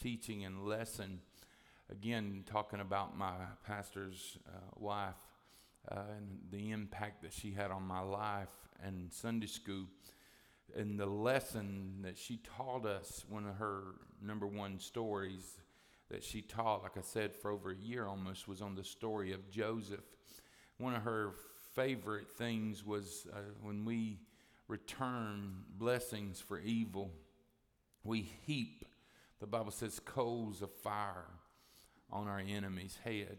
teaching and lesson. Again, talking about my pastor's uh, wife uh, and the impact that she had on my life and Sunday school. And the lesson that she taught us, one of her number one stories that she taught, like I said, for over a year almost, was on the story of Joseph. One of her favorite things was uh, when we return blessings for evil, we heap, the Bible says, coals of fire on our enemy's head.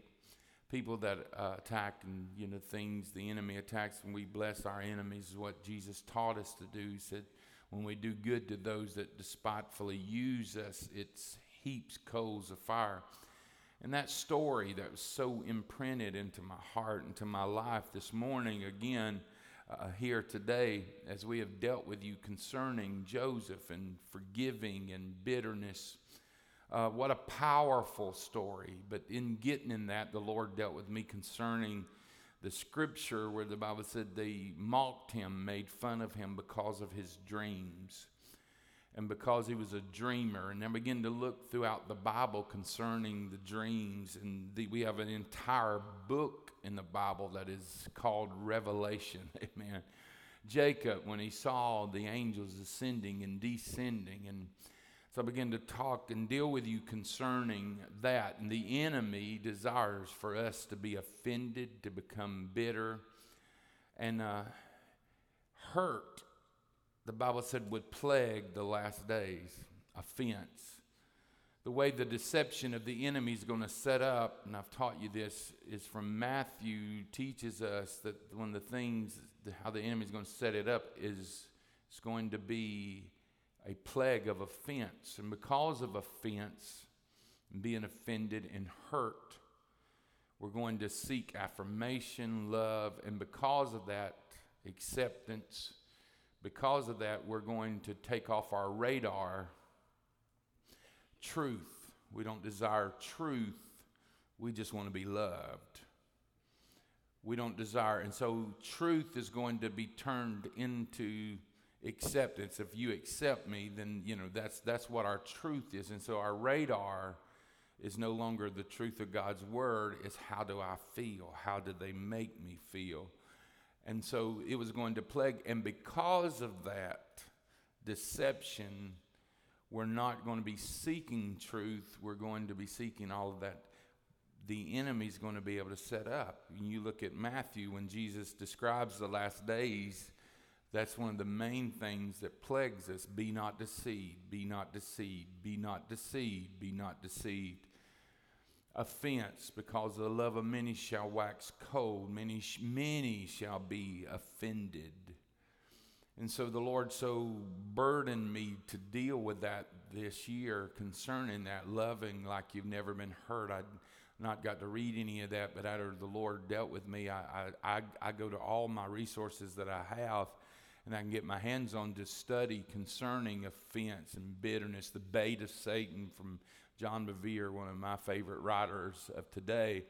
People that uh, attack and you know things the enemy attacks, and we bless our enemies is what Jesus taught us to do. He said, when we do good to those that despitefully use us, it's heaps coals of fire. And that story that was so imprinted into my heart, into my life this morning, again, uh, here today, as we have dealt with you concerning Joseph and forgiving and bitterness. Uh, what a powerful story. But in getting in that, the Lord dealt with me concerning the scripture where the Bible said they mocked him, made fun of him because of his dreams and because he was a dreamer. And then begin to look throughout the Bible concerning the dreams. And the, we have an entire book in the Bible that is called Revelation. Amen. Jacob, when he saw the angels ascending and descending, and so I began to talk and deal with you concerning that. And the enemy desires for us to be offended, to become bitter, and uh, hurt the Bible said would plague the last days offense. The way the deception of the enemy is going to set up, and I've taught you this, is from Matthew teaches us that one of the things, how the enemy is going to set it up is it's going to be a plague of offense. And because of offense, being offended and hurt, we're going to seek affirmation, love, and because of that, acceptance because of that, we're going to take off our radar truth. We don't desire truth, we just want to be loved. We don't desire, and so truth is going to be turned into acceptance. If you accept me, then you know that's that's what our truth is. And so our radar is no longer the truth of God's word, it's how do I feel? How do they make me feel? And so it was going to plague. And because of that deception, we're not going to be seeking truth. We're going to be seeking all of that the enemy's going to be able to set up. And you look at Matthew when Jesus describes the last days, that's one of the main things that plagues us. Be not deceived, be not deceived, be not deceived, be not deceived offense, because the love of many shall wax cold, many, many shall be offended. And so the Lord so burdened me to deal with that this year concerning that, loving like you've never been hurt. I'd not got to read any of that, but after the Lord dealt with me, I, I, I, I go to all my resources that I have and I can get my hands on to study concerning offense and bitterness, the bait of Satan from John Bevere, one of my favorite writers of today,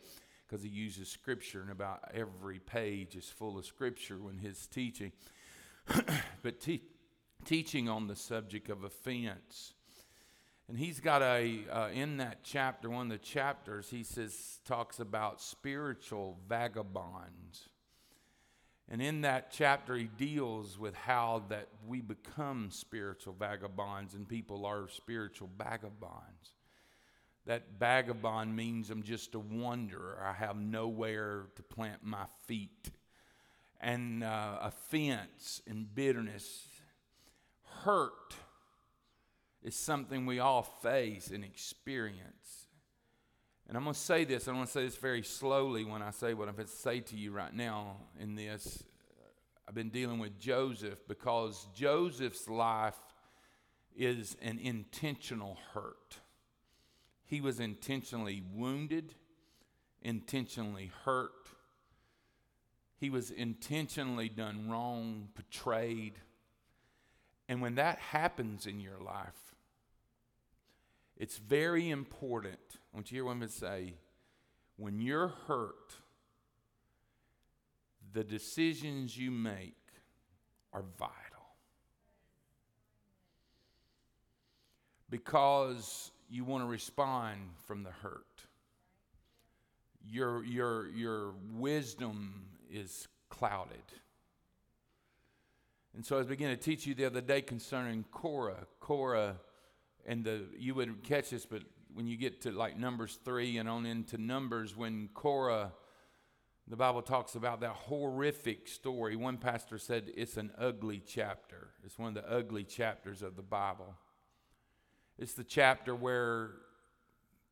because he uses scripture, and about every page is full of scripture when his teaching. but te- teaching on the subject of offense. And he's got a, uh, in that chapter, one of the chapters, he says, talks about spiritual vagabonds. And in that chapter, he deals with how that we become spiritual vagabonds and people are spiritual vagabonds. That vagabond means I'm just a wanderer. I have nowhere to plant my feet. And uh, offense and bitterness, hurt is something we all face and experience. And I'm going to say this, I'm going to say this very slowly when I say what I'm going to say to you right now in this. I've been dealing with Joseph because Joseph's life is an intentional hurt. He was intentionally wounded, intentionally hurt. He was intentionally done wrong, betrayed. And when that happens in your life, it's very important. I want you to hear I'm say. When you're hurt, the decisions you make are vital. Because you want to respond from the hurt. Your, your, your wisdom is clouded. And so I was beginning to teach you the other day concerning Korah. Korah, and the you would catch this, but when you get to like Numbers 3 and on into Numbers, when Korah, the Bible talks about that horrific story. One pastor said it's an ugly chapter. It's one of the ugly chapters of the Bible. It's the chapter where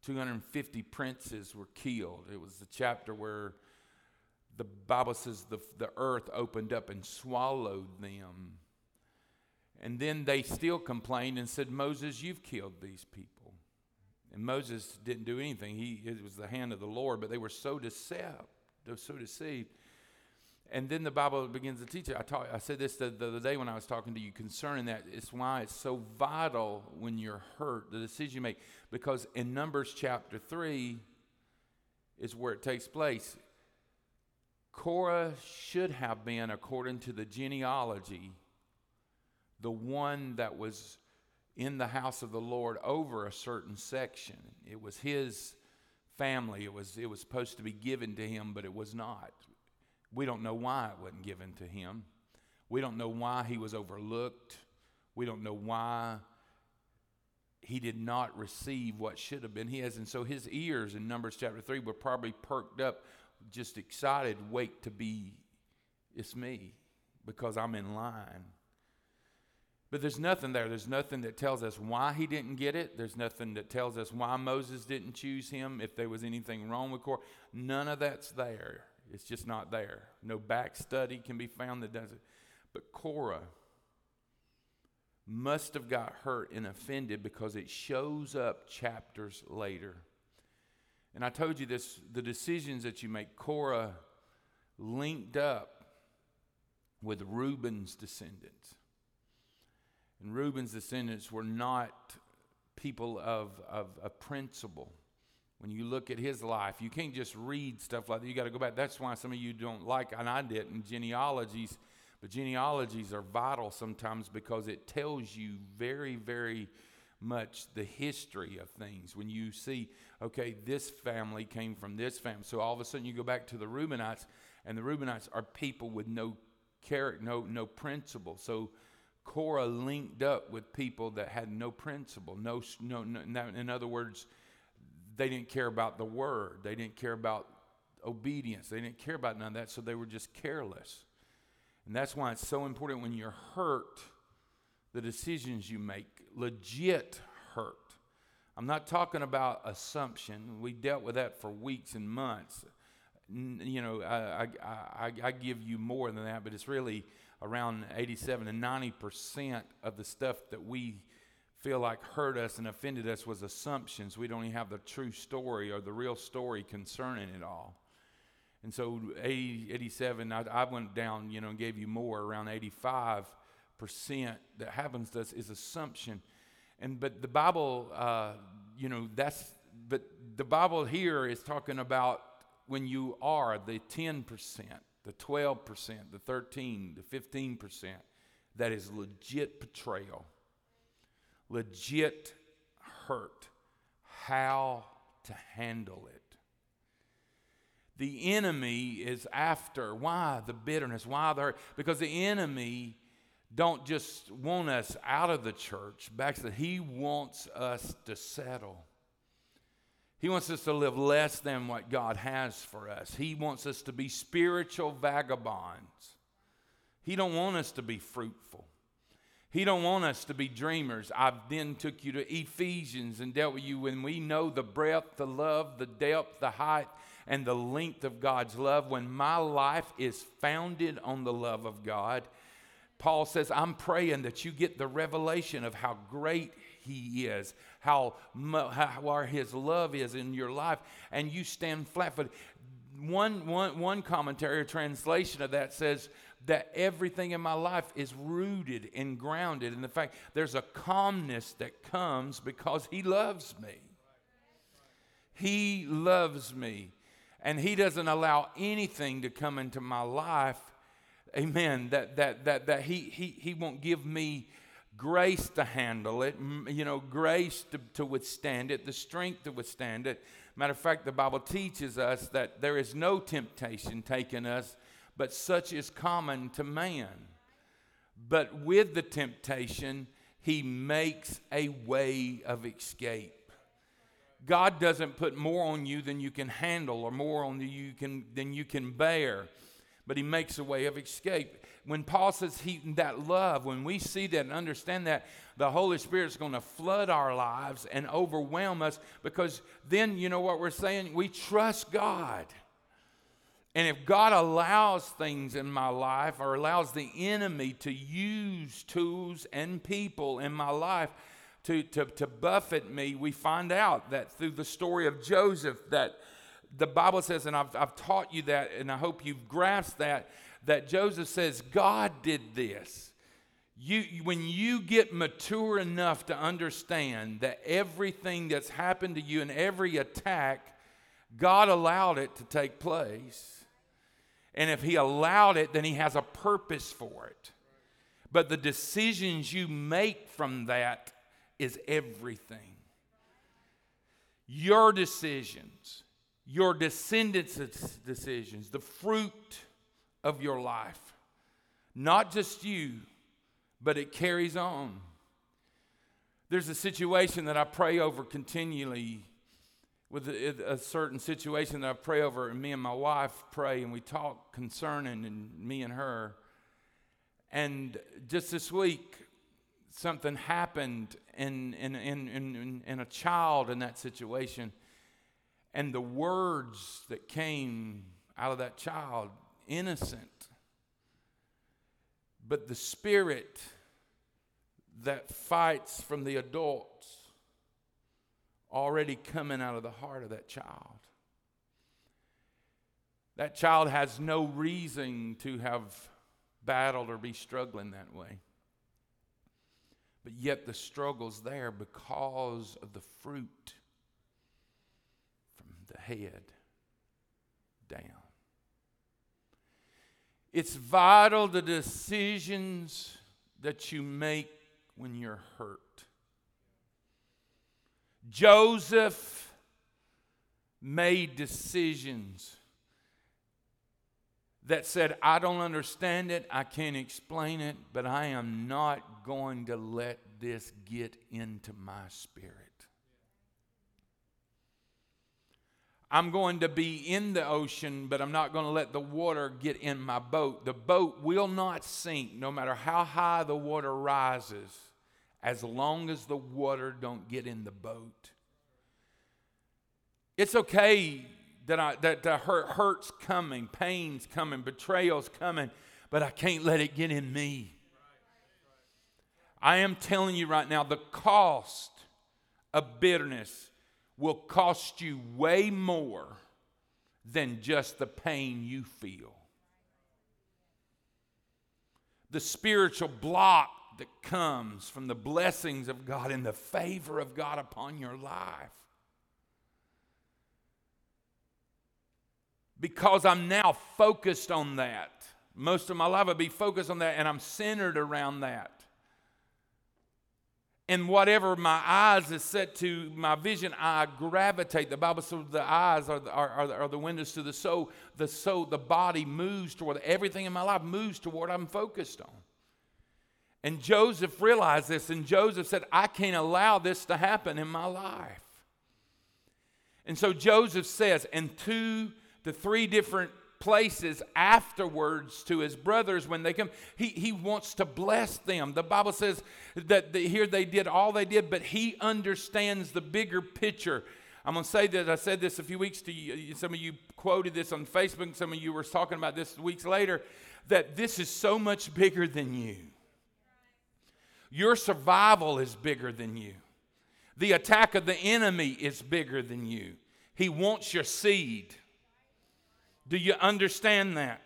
250 princes were killed. It was the chapter where the Bible says the, the earth opened up and swallowed them. And then they still complained and said, Moses, you've killed these people. And Moses didn't do anything. He, it was the hand of the Lord, but they were so deceived. They were so deceived. And then the Bible begins to teach it. I, talk, I said this the, the other day when I was talking to you concerning that. It's why it's so vital when you're hurt, the decision you make. Because in Numbers chapter 3 is where it takes place. Korah should have been, according to the genealogy, the one that was in the house of the Lord over a certain section. It was his family. It was, it was supposed to be given to him, but it was not. We don't know why it wasn't given to him. We don't know why he was overlooked. We don't know why he did not receive what should have been his. And so his ears in Numbers chapter 3 were probably perked up, just excited, wait to be, it's me, because I'm in line. But there's nothing there. There's nothing that tells us why he didn't get it. There's nothing that tells us why Moses didn't choose him, if there was anything wrong with Korah. None of that's there. It's just not there. No back study can be found that does it. But Korah must have got hurt and offended because it shows up chapters later. And I told you this the decisions that you make, Korah linked up with Reuben's descendants. And Reuben's descendants were not people of, of, of principle. When you look at his life, you can't just read stuff like that. You got to go back. That's why some of you don't like, and I didn't, genealogies. But genealogies are vital sometimes because it tells you very, very much the history of things. When you see, okay, this family came from this family. So all of a sudden you go back to the Reubenites, and the Reubenites are people with no character, no, no principle. So Korah linked up with people that had no principle. No, no, no, in other words, they didn't care about the word. They didn't care about obedience. They didn't care about none of that, so they were just careless. And that's why it's so important when you're hurt, the decisions you make, legit hurt. I'm not talking about assumption. We dealt with that for weeks and months. You know, I, I, I, I give you more than that, but it's really around 87 and 90 percent of the stuff that we feel like hurt us and offended us was assumptions. We don't even have the true story or the real story concerning it all. And so 80, 87, I, I went down, you know, and gave you more, around 85 percent that happens to us is assumption. And but the Bible, uh, you know, that's but the Bible here is talking about when you are the 10 percent the 12%, the 13, the 15%, that is legit betrayal, legit hurt, how to handle it. The enemy is after. Why the bitterness? Why the hurt? Because the enemy don't just want us out of the church. To he wants us to settle. He wants us to live less than what God has for us. He wants us to be spiritual vagabonds. He don't want us to be fruitful. He don't want us to be dreamers. I then took you to Ephesians and dealt with you when we know the breadth, the love, the depth, the height, and the length of God's love. When my life is founded on the love of God, Paul says, I'm praying that you get the revelation of how great he is, how, how his love is in your life, and you stand flat footed. One, one, one commentary or translation of that says that everything in my life is rooted and grounded in the fact there's a calmness that comes because he loves me. He loves me. And he doesn't allow anything to come into my life, amen, that, that, that, that he, he, he won't give me grace to handle it, you know, grace to, to withstand it, the strength to withstand it. Matter of fact, the Bible teaches us that there is no temptation taken us, but such is common to man. But with the temptation, he makes a way of escape. God doesn't put more on you than you can handle or more on you can, than you can bear, but He makes a way of escape. When Paul says he, that love, when we see that and understand that, the Holy Spirit's going to flood our lives and overwhelm us because then, you know what we're saying? We trust God. And if God allows things in my life or allows the enemy to use tools and people in my life, to, to, to buffet me, we find out that through the story of Joseph, that the Bible says, and I've, I've taught you that, and I hope you've grasped that, that Joseph says, God did this. You, when you get mature enough to understand that everything that's happened to you and every attack, God allowed it to take place. And if He allowed it, then He has a purpose for it. But the decisions you make from that is everything. Your decisions, your descendants' decisions, the fruit of your life, not just you, but it carries on. There's a situation that I pray over continually with a, a, certain situation that I pray over, and me and my wife pray, and we talk concerning, and me and her. And just this week, something happened in, in, in, in, in a child in that situation. And the words that came out of that child, innocent, but the spirit that fights from the adults already coming out of the heart of that child. That child has no reason to have battled or be struggling that way. But yet the struggle's there because of the fruit the head down. It's vital the decisions that you make when you're hurt. Joseph made decisions that said, I don't understand it, I can't explain it, but I am not going to let this get into my spirit. I'm going to be in the ocean, but I'm not going to let the water get in my boat. The boat will not sink no matter how high the water rises as long as the water don't get in the boat. It's okay that, I, that the hurt, hurt's coming, pain's coming, betrayal's coming, but I can't let it get in me. I am telling you right now, the cost of bitterness will cost you way more than just the pain you feel. The spiritual block that comes from the blessings of God and the favor of God upon your life because I'm now focused on that. Most of my life I'll be focused on that and I'm centered around that. And whatever my eyes is set to, my vision, I gravitate. The Bible says the eyes are the, are, are, are the windows to the soul. The soul, the body moves toward everything in my life moves toward what I'm focused on. And Joseph realized this, and Joseph said, I can't allow this to happen in my life. And so Joseph says, and two to three different places afterwards to his brothers when they come. He, he wants to bless them. The Bible says that the, here they did all they did, but he understands the bigger picture. I'm going to say that I said this a few weeks to you. Some of you quoted this on Facebook, some of you were talking about this weeks later, that this is so much bigger than you. Your survival is bigger than you. The attack of the enemy is bigger than you. He wants your seed. Do you understand that?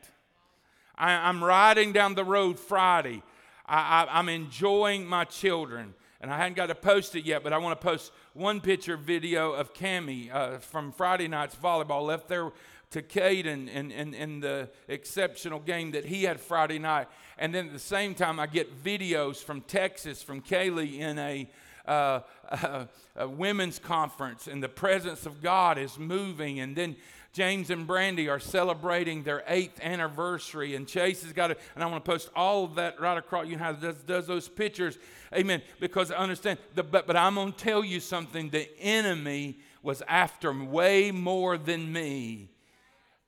I, am riding down the road Friday. I, I, I'm enjoying my children. And I hadn't got to post it yet, but I want to post one picture video of Cami uh, from Friday night's volleyball left there to Caden in, in, in the exceptional game that he had Friday night. And then at the same time, I get videos from Texas, from Kaylee in a, uh, a, a women's conference, and the presence of God is moving. And then James and Brandy are celebrating their eighth anniversary, and Chase has got it. And I want to post all of that right across. You know how does, does those pictures, Amen. Because I understand. The, but but I'm going to tell you something. The enemy was after way more than me.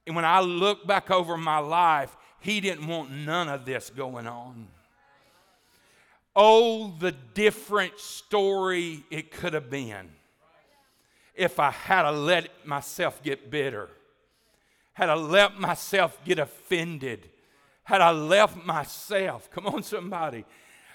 And when I look back over my life, he didn't want none of this going on. Oh, the different story it could have been if I had to let myself get bitter, had I let myself get offended, had I left myself. Come on, somebody.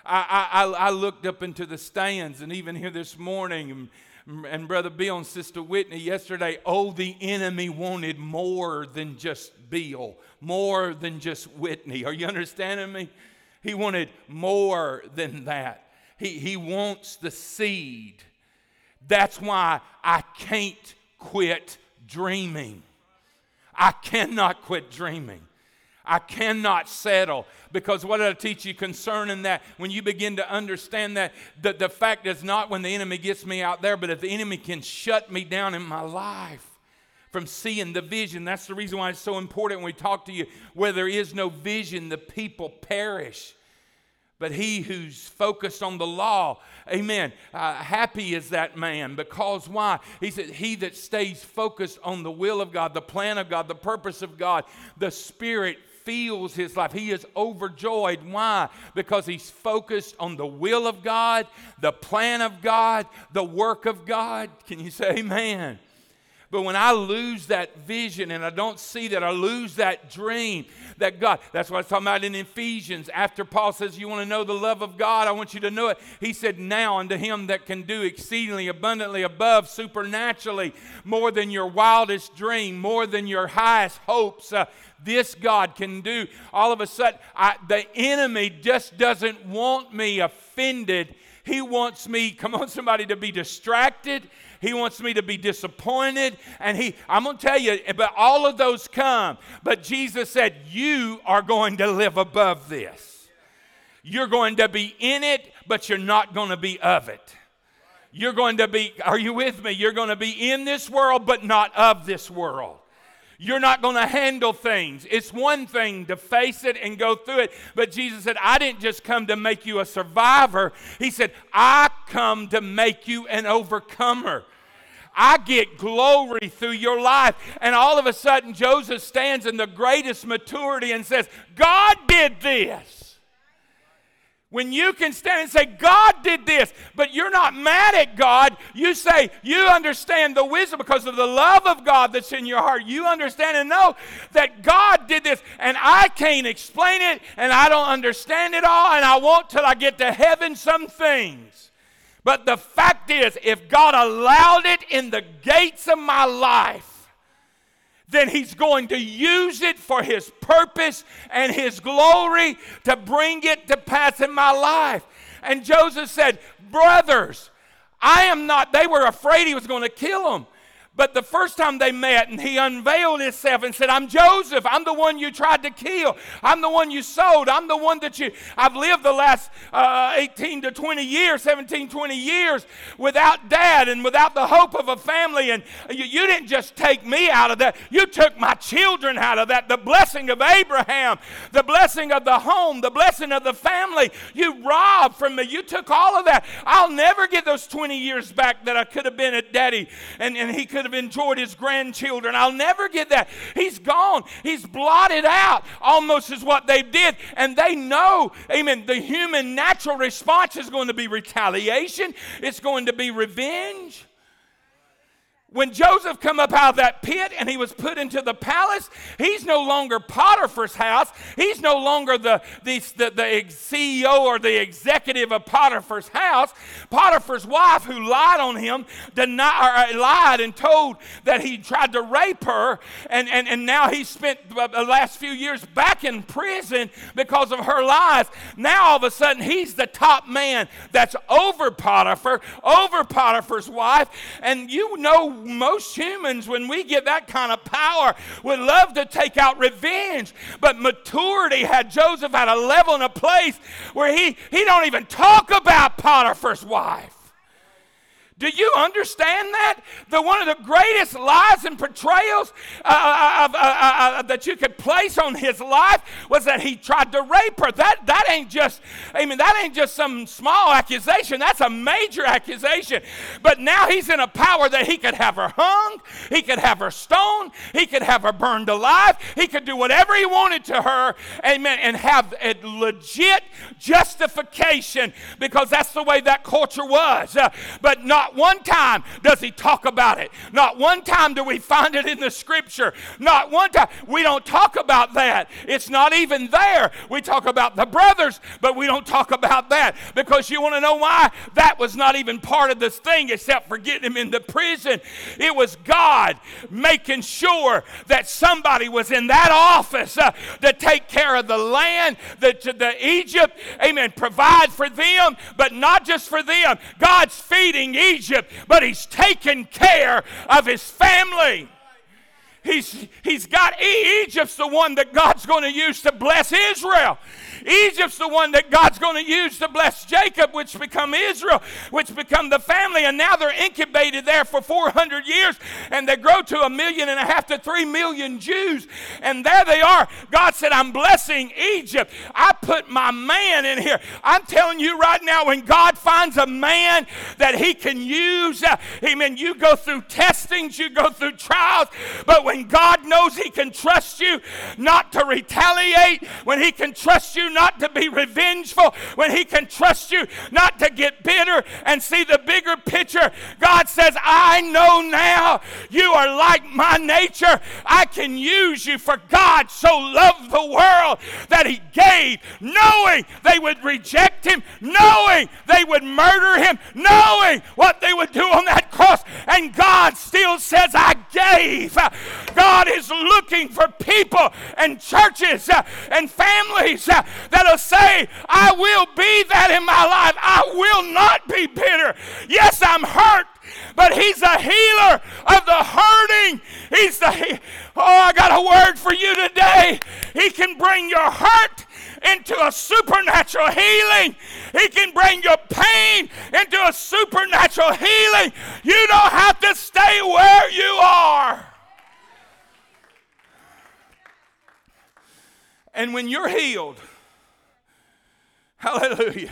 I, I, I looked up into the stands, and even here this morning, and, and Brother Bill and Sister Whitney yesterday, oh, the enemy wanted more than just Bill, more than just Whitney. Are you understanding me? He wanted more than that. He, he wants the seed. That's why I can't quit dreaming. I cannot quit dreaming. I cannot settle because what did I teach you concerning that? When you begin to understand that, the, the fact is not when the enemy gets me out there, but if the enemy can shut me down in my life from seeing the vision. That's the reason why it's so important when we talk to you. Where there is no vision, the people perish but he who's focused on the law, amen. Uh, happy is that man because why? He said, He that stays focused on the will of God, the plan of God, the purpose of God, the Spirit feels his life. He is overjoyed. Why? Because he's focused on the will of God, the plan of God, the work of God. Can you say amen? But when I lose that vision and I don't see that, I lose that dream that God, that's what I was talking about in Ephesians. After Paul says, You want to know the love of God, I want you to know it. He said, Now unto him that can do exceedingly abundantly above, supernaturally, more than your wildest dream, more than your highest hopes. Uh, this God can do. All of a sudden, I, the enemy just doesn't want me offended. He wants me, come on, somebody, to be distracted. He wants me to be disappointed. And he, I'm going to tell you, but all of those come. But Jesus said, You are going to live above this. You're going to be in it, but you're not going to be of it. You're going to be, are you with me? You're going to be in this world, but not of this world you're not going to handle things. It's one thing to face it and go through it. But Jesus said, I didn't just come to make you a survivor. He said, I come to make you an overcomer. I get glory through your life. And all of a sudden, Joseph stands in the greatest maturity and says, God did this. When you can stand and say, God did this, but you're not mad at God, you say, you understand the wisdom because of the love of God that's in your heart. You understand and know that God did this, and I can't explain it, and I don't understand it all, and I won't till I get to heaven some things. But the fact is, if God allowed it in the gates of my life, then he's going to use it for his purpose and his glory to bring it to pass in my life. And Joseph said, Brothers, I am not, they were afraid he was going to kill them. But the first time they met and he unveiled himself and said, I'm Joseph. I'm the one you tried to kill. I'm the one you sold. I'm the one that you, I've lived the last uh, 18 to 20 years, 17, 20 years without dad and without the hope of a family. And you, you didn't just take me out of that, you took my children out of that. The blessing of Abraham, the blessing of the home, the blessing of the family. You robbed from me. You took all of that. I'll never get those 20 years back that I could have been at daddy and, and he could could have enjoyed his grandchildren. I'll never get that. He's gone. He's blotted out almost as what they did. And they know, amen, the human natural response is going to be retaliation, it's going to be revenge. When Joseph come up out of that pit and he was put into the palace, he's no longer Potiphar's house. He's no longer the, the, the, the CEO or the executive of Potiphar's house. Potiphar's wife, who lied on him, denied, uh, lied and told that he tried to rape her, and, and, and now he spent the last few years back in prison because of her lies. Now all of a sudden he's the top man that's over Potiphar, over Potiphar's wife, and you know most humans, when we get that kind of power, would love to take out revenge. But maturity had Joseph at a level and a place where he, he don't even talk about Potiphar's wife. Do you understand that? The one of the greatest lies and portrayals uh, uh, uh, uh, uh, that you could place on his life was that he tried to rape her. That that ain't just, I mean, that ain't just some small accusation. That's a major accusation. But now he's in a power that he could have her hung, he could have her stoned, he could have her burned alive, he could do whatever he wanted to her, amen, and have a legit justification because that's the way that culture was. Uh, but not not one time does he talk about it. Not one time do we find it in the scripture. Not one time. We don't talk about that. It's not even there. We talk about the brothers, but we don't talk about that because you want to know why? That was not even part of this thing except for getting him into prison. It was God making sure that somebody was in that office uh, to take care of the land, the, the Egypt, amen, provide for them, but not just for them. God's feeding Egypt Egypt, but he's taken care of his family. He's, he's got Egypt's the one that God's going to use to bless Israel. Egypt's the one that God's going to use to bless Jacob, which become Israel, which become the family. And now they're incubated there for 400 years and they grow to a million and a half to three million Jews. And there they are. God said, I'm blessing Egypt. I put my man in here. I'm telling you right now, when God finds a man that he can use, uh, amen, you go through testings, you go through trials, but when God knows he can trust you not to retaliate, when he can trust you not to be revengeful, when He can trust you not to get bitter and see the bigger picture. God says, I know now you are like my nature. I can use you, for God so loved the world that He gave, knowing they would reject Him, knowing they would murder Him, knowing what they would do on that cross. And God still says, I gave. God is looking for people and churches uh, and families uh, that'll say, I will be that in my life. I will not be bitter. Yes, I'm hurt, but He's a healer of the hurting. He's the, oh, I got a word for you today. He can bring your hurt into a supernatural healing. He can bring your pain into a supernatural healing. You don't have to stay where you are. And when you're healed, Hallelujah.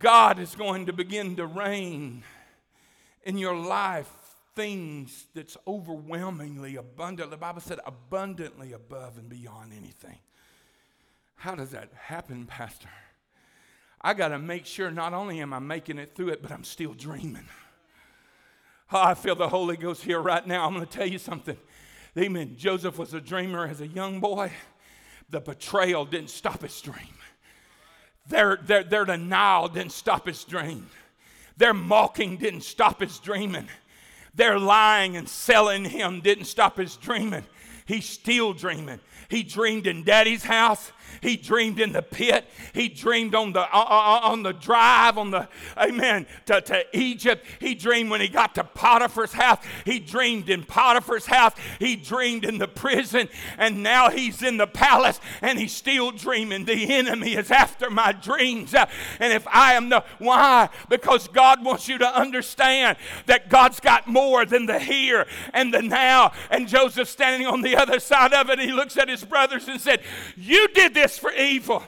God is going to begin to reign in your life things that's overwhelmingly abundant. The Bible said abundantly above and beyond anything. How does that happen, Pastor? I got to make sure not only am I making it through it, but I'm still dreaming. Oh, I feel the Holy Ghost here right now. I'm going to tell you something. Amen. Joseph was a dreamer as a young boy. The betrayal didn't stop his dream. Their, their, their denial didn't stop his dream. Their mocking didn't stop his dreaming. Their lying and selling him didn't stop his dreaming. He's still dreaming. He dreamed in daddy's house. He dreamed in the pit. He dreamed on the uh, uh, uh, on the drive on the amen to, to Egypt. He dreamed when he got to Potiphar's house. He dreamed in Potiphar's house. He dreamed in the prison, and now he's in the palace and he's still dreaming. The enemy is after my dreams, and if I am the why because God wants you to understand that God's got more than the here and the now. And Joseph standing on the other side of it, he looks at his brothers and said, "You did this." this for evil.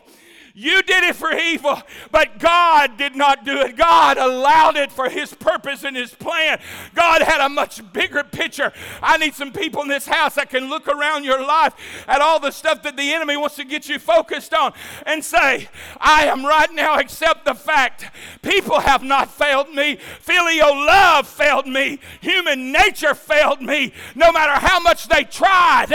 You did it for evil, but God did not do it. God allowed it for His purpose and His plan. God had a much bigger picture. I need some people in this house that can look around your life at all the stuff that the enemy wants to get you focused on and say, I am right now, accept the fact people have not failed me. Filial love failed me. Human nature failed me. No matter how much they tried,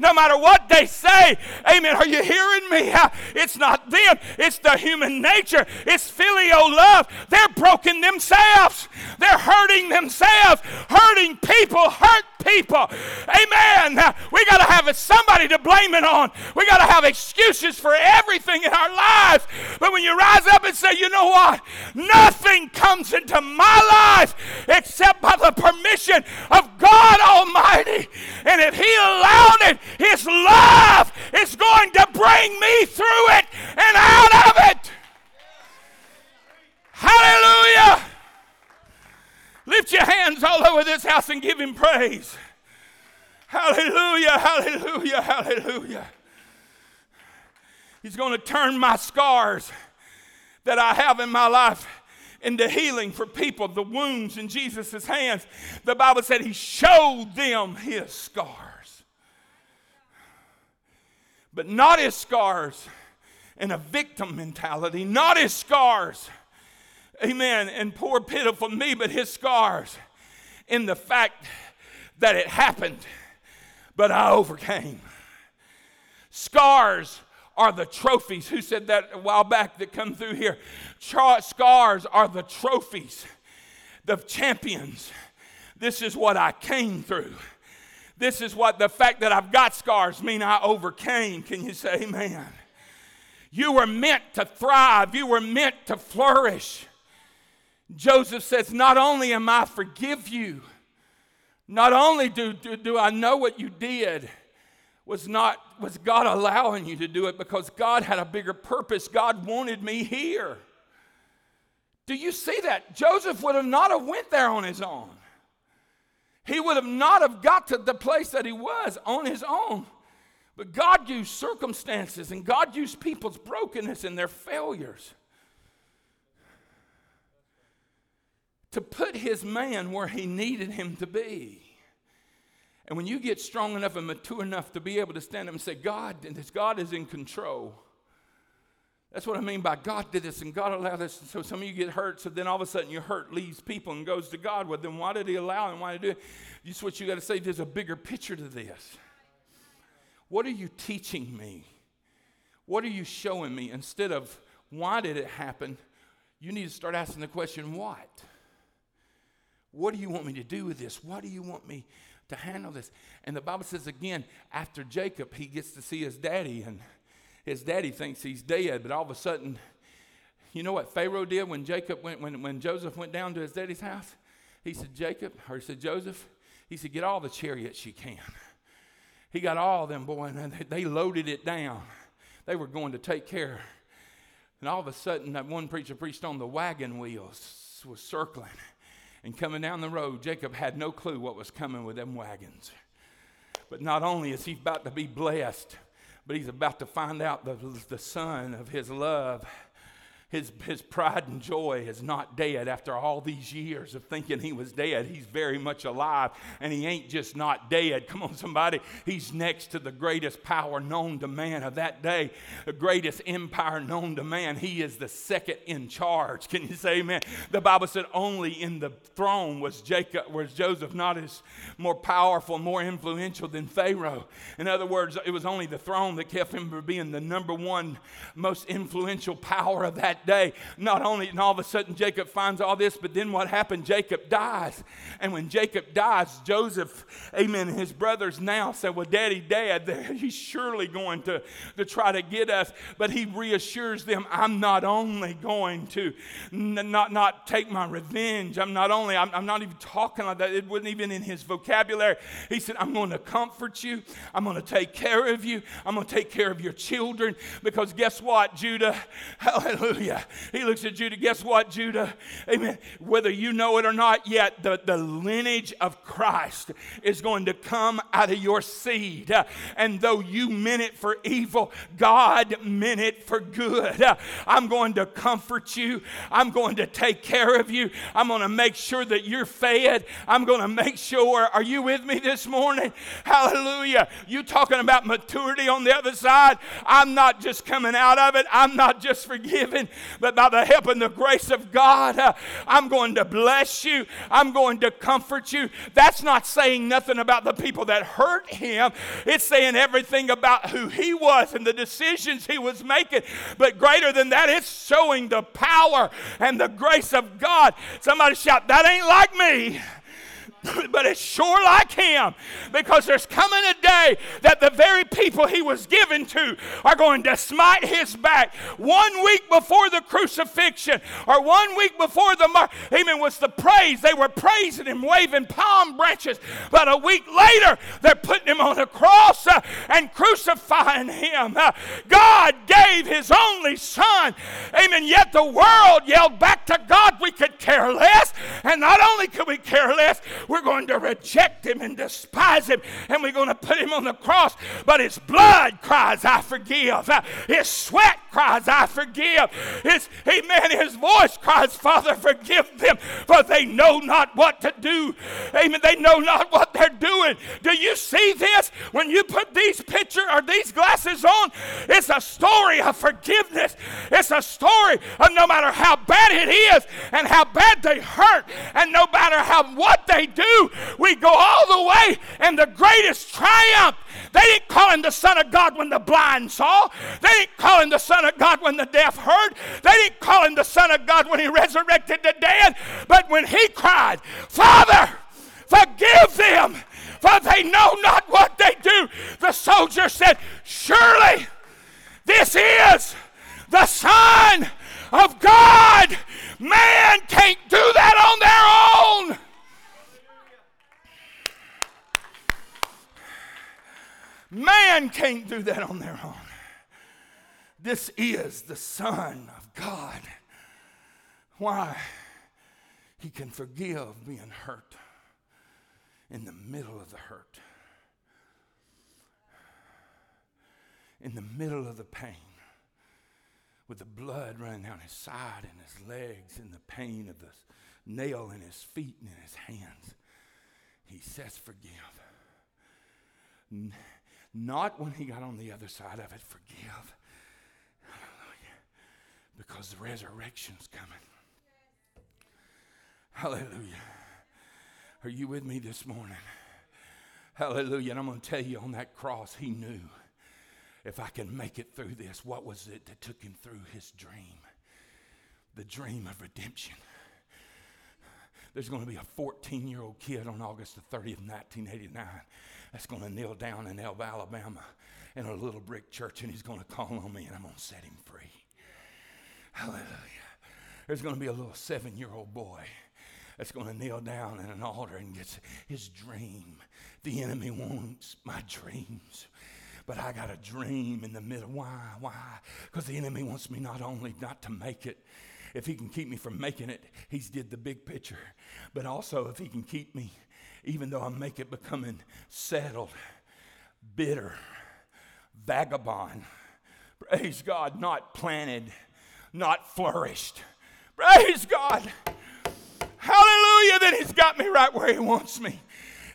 no matter what they say. Amen. Are you hearing me? It's not them sin. It's the human nature. It's filial love. They're broken themselves. They're hurting themselves. Hurting people hurt people. Amen. We got to have somebody to blame it on. We got to have excuses for everything in our lives. But when you rise up and say, you know what? Nothing comes into my life except by the permission of God Almighty. And if He allowed it, His love is going to bring me through it and out of it. Hallelujah. Lift your hands all over this house and give him praise. Hallelujah, hallelujah, hallelujah. He's going to turn my scars that I have in my life into healing for people, the wounds in Jesus' hands. The Bible said he showed them his scars. But not his scars in a victim mentality, not his scars amen, and poor, pitiful me, but his scars in the fact that it happened, but I overcame. Scars are the trophies. Who said that a while back that come through here? Scars are the trophies, the champions. This is what I came through. This is what the fact that I've got scars mean I overcame. Can you say amen? You were meant to thrive. You were meant to flourish. Joseph says, Not only am I forgive you, not only do, do, do I know what you did, was not was God allowing you to do it because God had a bigger purpose. God wanted me here. Do you see that? Joseph would have not have went there on his own. He would have not have got to the place that he was on his own. But God used circumstances and God used people's brokenness and their failures to put his man where he needed him to be. And when you get strong enough and mature enough to be able to stand up and say, God, this God is in control. That's what I mean by God did this and God allowed this. And So some of you get hurt, so then all of a sudden your hurt leaves people and goes to God. Well, then why did He allow and why did He do it? This is what you got to say. There's a bigger picture to this. What are you teaching me? What are you showing me? Instead of why did it happen, you need to start asking the question, what? What do you want me to do with this? What do you want me to handle this? And the Bible says again, after Jacob, he gets to see his daddy, and his daddy thinks he's dead, but all of a sudden, you know what Pharaoh did when Jacob went, when, when Joseph went down to his daddy's house? He said, Jacob, or he said, Joseph, he said, get all the chariots you can. He got all of them, boy, and they loaded it down. They were going to take care. And all of a sudden, that one preacher preached on the wagon wheels was circling. And coming down the road, Jacob had no clue what was coming with them wagons. But not only is he about to be blessed, but he's about to find out the, the son of his love his, his pride and joy is not dead after all these years of thinking he was dead. He's very much alive, and he ain't just not dead. Come on, somebody. He's next to the greatest power known to man of that day, the greatest empire known to man. He is the second in charge. Can you say amen? The Bible said only in the throne was Jacob, was Joseph not as more powerful, more influential than Pharaoh. In other words, it was only the throne that kept him from being the number one most influential power of that that day. Not only, and all of a sudden Jacob finds all this, but then what happened? Jacob dies. And when Jacob dies, Joseph, amen, his brothers now say, Well, Daddy, Dad, he's surely going to, to try to get us. But he reassures them, I'm not only going to not, not take my revenge, I'm not only, I'm, I'm not even talking like that. It wasn't even in his vocabulary. He said, I'm going to comfort you, I'm going to take care of you, I'm going to take care of your children. Because guess what, Judah? Hallelujah Hallelujah. He looks at Judah. Guess what, Judah? Amen. Whether you know it or not yet, the, the lineage of Christ is going to come out of your seed. And though you meant it for evil, God meant it for good. I'm going to comfort you. I'm going to take care of you. I'm going to make sure that you're fed. I'm going to make sure. Are you with me this morning? Hallelujah. You talking about maturity on the other side? I'm not just coming out of it. I'm not just forgiven, but by the help and the grace of God, uh, I'm going to bless you. I'm going to comfort you. That's not saying nothing about the people that hurt him. It's saying everything about who he was and the decisions he was making. But greater than that, it's showing the power and the grace of God. Somebody shout, That ain't like me. but it's sure like him because there's coming a day that the very people he was given to are going to smite his back. One week before the crucifixion or one week before the mar- amen was the praise. They were praising him, waving palm branches. But a week later, they're putting him on a cross uh, and crucifying him. Uh, God gave his only son. Amen. Yet the world yelled back to God, we could care less. And not only could we care less, we're going to reject him and despise him, and we're going to put him on the cross. But his blood cries, I forgive. His sweat cries, I forgive. His, amen, his voice cries, Father, forgive them, for they know not what to do. Amen. They know not what they're doing. Do you see this? When you put these picture or these glasses on, it's a story of forgiveness. It's a story of no matter how bad it is and how bad they hurt, and no matter how what they do, we go all the way in the greatest triumph. They didn't call him the Son of God when the blind saw. They didn't call him the Son of God when the deaf heard. They didn't call him the Son of God when he resurrected the dead. But when he cried, Father, forgive them, for they know not what they do, the soldier said, Surely this is the Son of God. Man can't do that on their own. Man can't do that on their own. This is the Son of God. Why? He can forgive being hurt in the middle of the hurt, in the middle of the pain, with the blood running down his side and his legs, and the pain of the nail in his feet and in his hands. He says, Forgive not when he got on the other side of it, forgive. Hallelujah. Because the resurrection's coming. Hallelujah. Are you with me this morning? Hallelujah. And I'm going to tell you on that cross, he knew if I can make it through this, what was it that took him through his dream? The dream of redemption. There's going to be a 14 year old kid on August the 30th, 1989 that's going to kneel down in Elba, Alabama in a little brick church and he's going to call on me and I'm going to set him free. Hallelujah. There's going to be a little seven year old boy that's going to kneel down in an altar and gets his dream. The enemy wants my dreams. But I got a dream in the middle. Why? Why? Because the enemy wants me not only not to make it, if he can keep me from making it, he's did the big picture. But also if he can keep me even though I make it becoming settled, bitter, vagabond. Praise God, not planted, not flourished. Praise God. Hallelujah, that He's got me right where He wants me.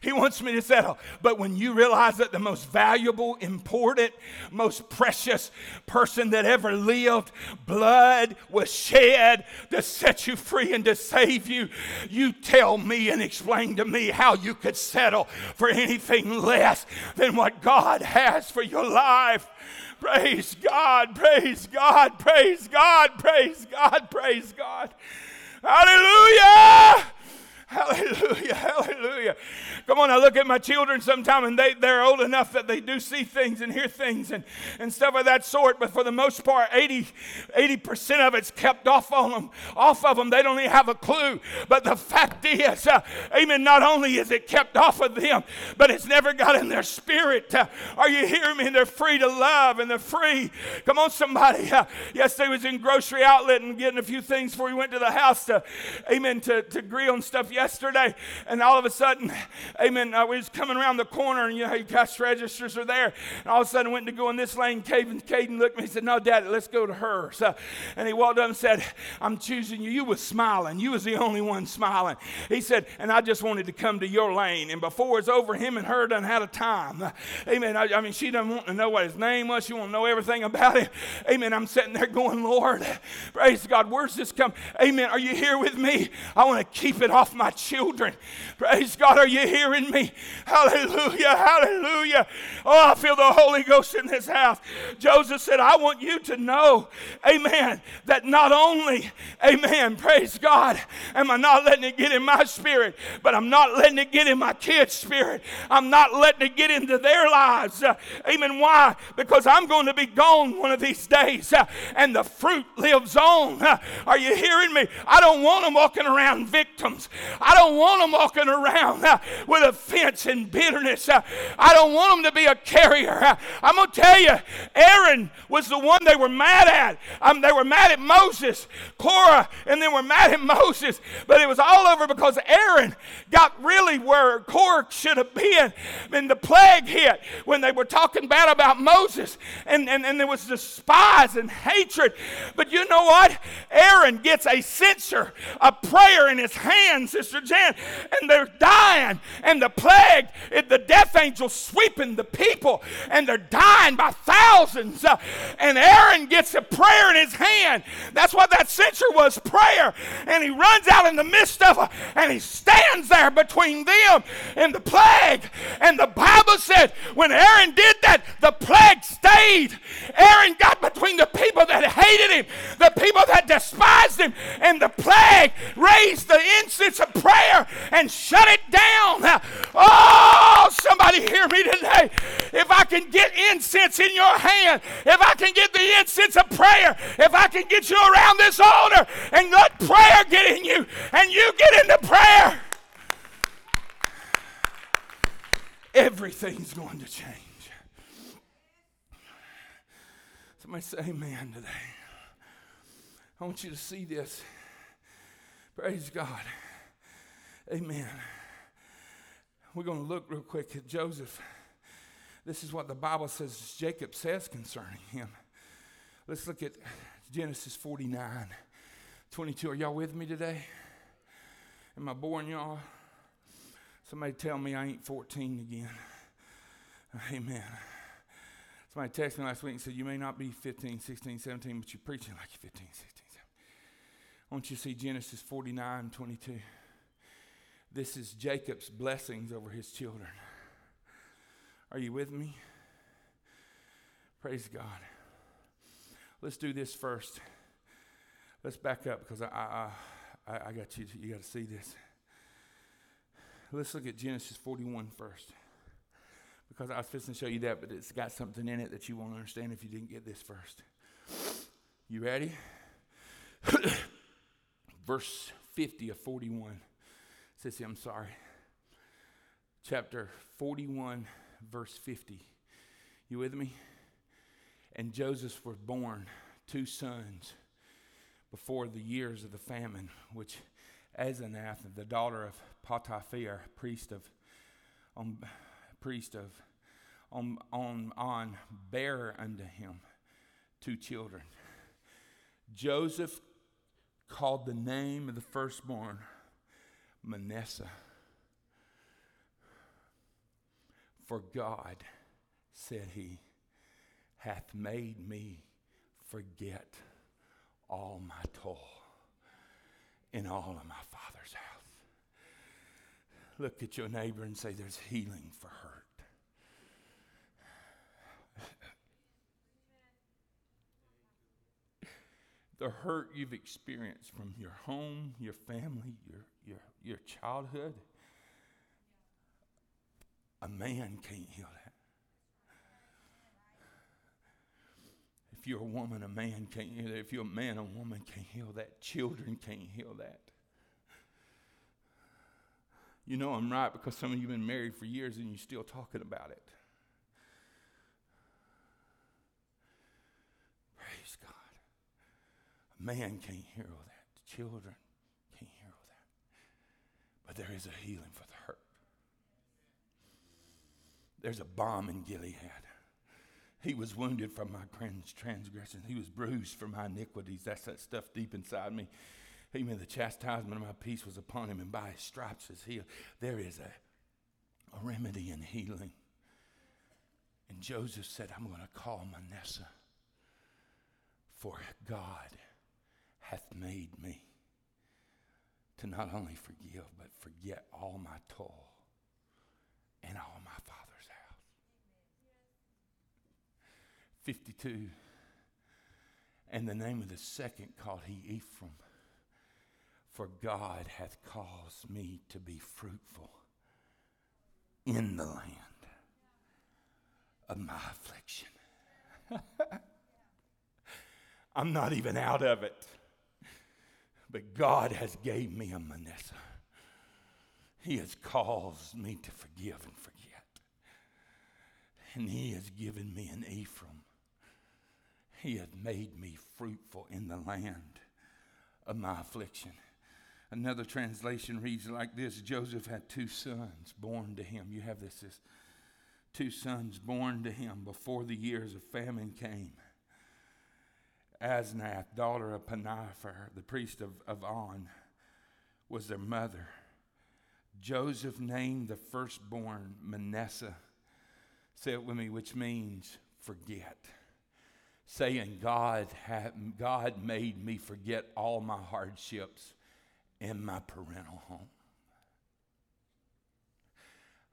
He wants me to settle. But when you realize that the most valuable, important, most precious person that ever lived, blood was shed to set you free and to save you, you tell me and explain to me how you could settle for anything less than what God has for your life. Praise God, praise God, praise God, praise God, praise God. Hallelujah! Hallelujah, hallelujah. Come on, I look at my children sometime and they, they're old enough that they do see things and hear things and, and stuff of that sort, but for the most part, 80, 80% of it's kept off on them, off of them. They don't even have a clue. But the fact is, uh, amen, not only is it kept off of them, but it's never got in their spirit. Uh, are you hearing me? And they're free to love and they're free. Come on, somebody. Uh, yesterday was in grocery outlet and getting a few things before we went to the house to, amen, to, to agree on stuff yesterday. Yesterday, and all of a sudden, amen, uh, we was coming around the corner and you know, cash registers are there. And all of a sudden, went to go in this lane. Caden, Caden looked at me and said, No, Daddy, let's go to her. So, and he walked up and said, I'm choosing you. You was smiling. You was the only one smiling. He said, And I just wanted to come to your lane. And before it's over, him and her done had a time. Amen. I, I mean, she doesn't want to know what his name was. She want to know everything about him. Amen. I'm sitting there going, Lord, praise God, where's this come? Amen. Are you here with me? I want to keep it off my children. Praise God. Are you hearing me? Hallelujah. Hallelujah. Oh, I feel the Holy Ghost in this house. Joseph said, I want you to know, amen, that not only, amen, praise God, am I not letting it get in my spirit, but I'm not letting it get in my kids' spirit. I'm not letting it get into their lives. Uh, amen. Why? Because I'm going to be gone one of these days uh, and the fruit lives on. Uh, are you hearing me? I don't want them walking around victims. I don't want them walking around uh, with offense and bitterness. Uh, I don't want them to be a carrier. Uh, I'm going to tell you, Aaron was the one they were mad at. Um, they were mad at Moses, Korah, and they were mad at Moses. But it was all over because Aaron got really where Korah should have been. And the plague hit when they were talking bad about Moses, and, and, and there was despise and hatred. But you know what? Aaron gets a censer, a prayer in his hand, Sister Jan, and they're dying. And the plague, the death angel sweeping the people, and they're dying by thousands. Uh, and Aaron gets a prayer in his hand. That's what that censer was prayer. And he runs out in the midst of it, and he stands there between them and the plague. And the Bible said when Aaron did that, the plague stayed. Aaron got between the people that hated him, the people that despised him, and the plague raised the incense of prayer and shut it down. Oh, somebody hear me today. If I can get incense in your hand, if I can get the incense of prayer, if I can get you around this altar and let prayer get in you and you get into prayer, everything's going to change. Somebody say amen today. I want you to see this. Praise God. Amen. We're going to look real quick at Joseph. This is what the Bible says Jacob says concerning him. Let's look at Genesis 49, 22. Are y'all with me today? Am I boring y'all? Somebody tell me I ain't 14 again. Amen. Somebody texted me last week and said, You may not be 15, 16, 17, but you're preaching like you're 15, 16, 17. I want you to see Genesis 49, 22. This is Jacob's blessings over his children. Are you with me? Praise God. Let's do this first. Let's back up because I, I, I, I got you. You got to see this. Let's look at Genesis 41 first. Because I was fixing to show you that, but it's got something in it that you won't understand if you didn't get this first. You ready? Verse 50 of 41 says, I'm sorry. Chapter 41, verse 50. You with me? And Joseph was born two sons before the years of the famine, which Asenath, the daughter of Potiphar, priest of um, priest of on, on, on bare unto him two children. Joseph called the name of the firstborn Manasseh. For God, said he, hath made me forget all my toil in all of my father's house. Look at your neighbor and say, There's healing for hurt. The hurt you've experienced from your home, your family, your, your, your childhood. A man can't heal that. If you're a woman, a man can't heal that. If you're a man, a woman can't heal that. Children can't heal that. You know I'm right because some of you have been married for years and you're still talking about it. Praise God. A man can't heal all that. Children can't heal all that. But there is a healing for the hurt. There's a balm in Gilead. He was wounded for my transgressions. He was bruised for my iniquities. That's that stuff deep inside me. Amen. The chastisement of my peace was upon him, and by his stripes is healed. There is a, a remedy in healing. And Joseph said, I'm going to call Manasseh, for God hath made me to not only forgive, but forget all my toil and all my father's house. 52. And the name of the second called he Ephraim for God hath caused me to be fruitful in the land of my affliction. I'm not even out of it. But God has gave me a Manasseh. He has caused me to forgive and forget. And he has given me an Ephraim. He has made me fruitful in the land of my affliction. Another translation reads like this Joseph had two sons born to him. You have this, this two sons born to him before the years of famine came. Asenath, daughter of Peninnah, the priest of, of On, was their mother. Joseph named the firstborn Manasseh. Say it with me, which means forget. Saying, God, God made me forget all my hardships in my parental home.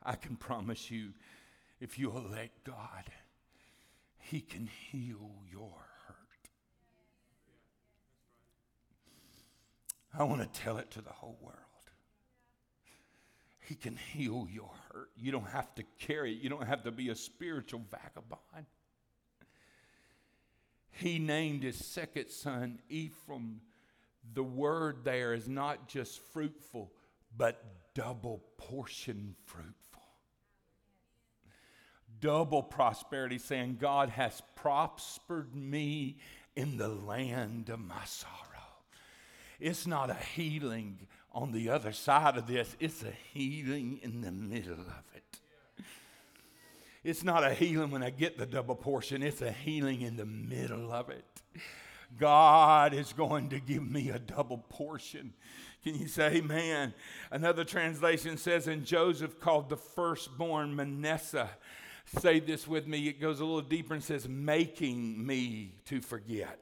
I can promise you, if you'll let God, He can heal your I want to tell it to the whole world. He can heal your hurt. You don't have to carry it, you don't have to be a spiritual vagabond. He named his second son Ephraim the word there is not just fruitful, but double portion fruitful. Double prosperity, saying, God has prospered me in the land of my sorrow. It's not a healing on the other side of this, it's a healing in the middle of it. It's not a healing when I get the double portion, it's a healing in the middle of it. God is going to give me a double portion. Can you say amen? Another translation says, and Joseph called the firstborn Manasseh. Say this with me. It goes a little deeper and says, making me to forget.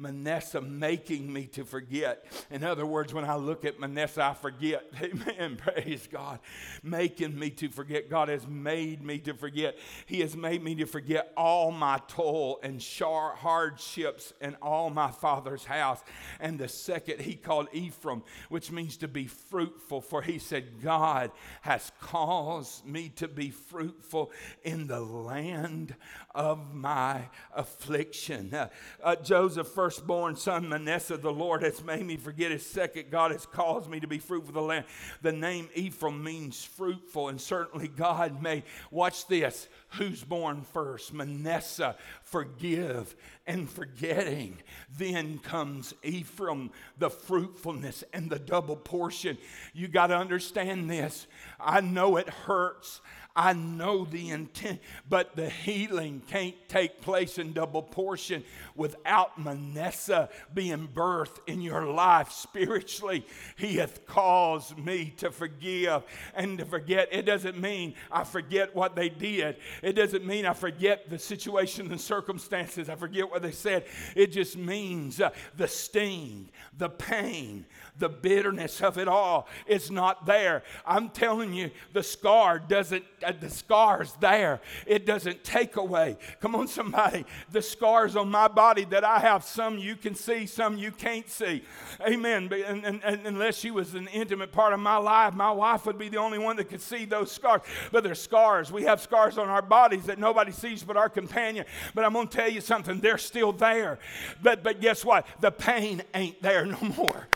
Manasseh making me to forget. In other words, when I look at Manasseh, I forget. Amen. Praise God. Making me to forget. God has made me to forget. He has made me to forget all my toil and hardships in all my father's house. And the second he called Ephraim, which means to be fruitful, for he said, God has caused me to be fruitful in the land of my affliction. Uh, uh, Joseph first firstborn son Manasseh, the Lord has made me forget his second. God has caused me to be fruitful the land. The name Ephraim means fruitful, and certainly God may, watch this, who's born first? Manasseh, forgive and forgetting. Then comes Ephraim, the fruitfulness and the double portion. You got to understand this. I know it hurts. I know the intent, but the healing can't take place in double portion without Manasseh being birthed in your life spiritually. He hath caused me to forgive and to forget. It doesn't mean I forget what they did, it doesn't mean I forget the situation and circumstances, I forget what they said. It just means uh, the sting, the pain, the bitterness of it all is not there. I'm telling you, the scar doesn't, uh, the scar's there. It doesn't take away. Come on, somebody. The scars on my body that I have, some you can see, some you can't see. Amen. And, and, and unless she was an intimate part of my life, my wife would be the only one that could see those scars. But they're scars. We have scars on our bodies that nobody sees but our companion. But I'm going to tell you something, they're still there. But, but guess what? The pain ain't there no more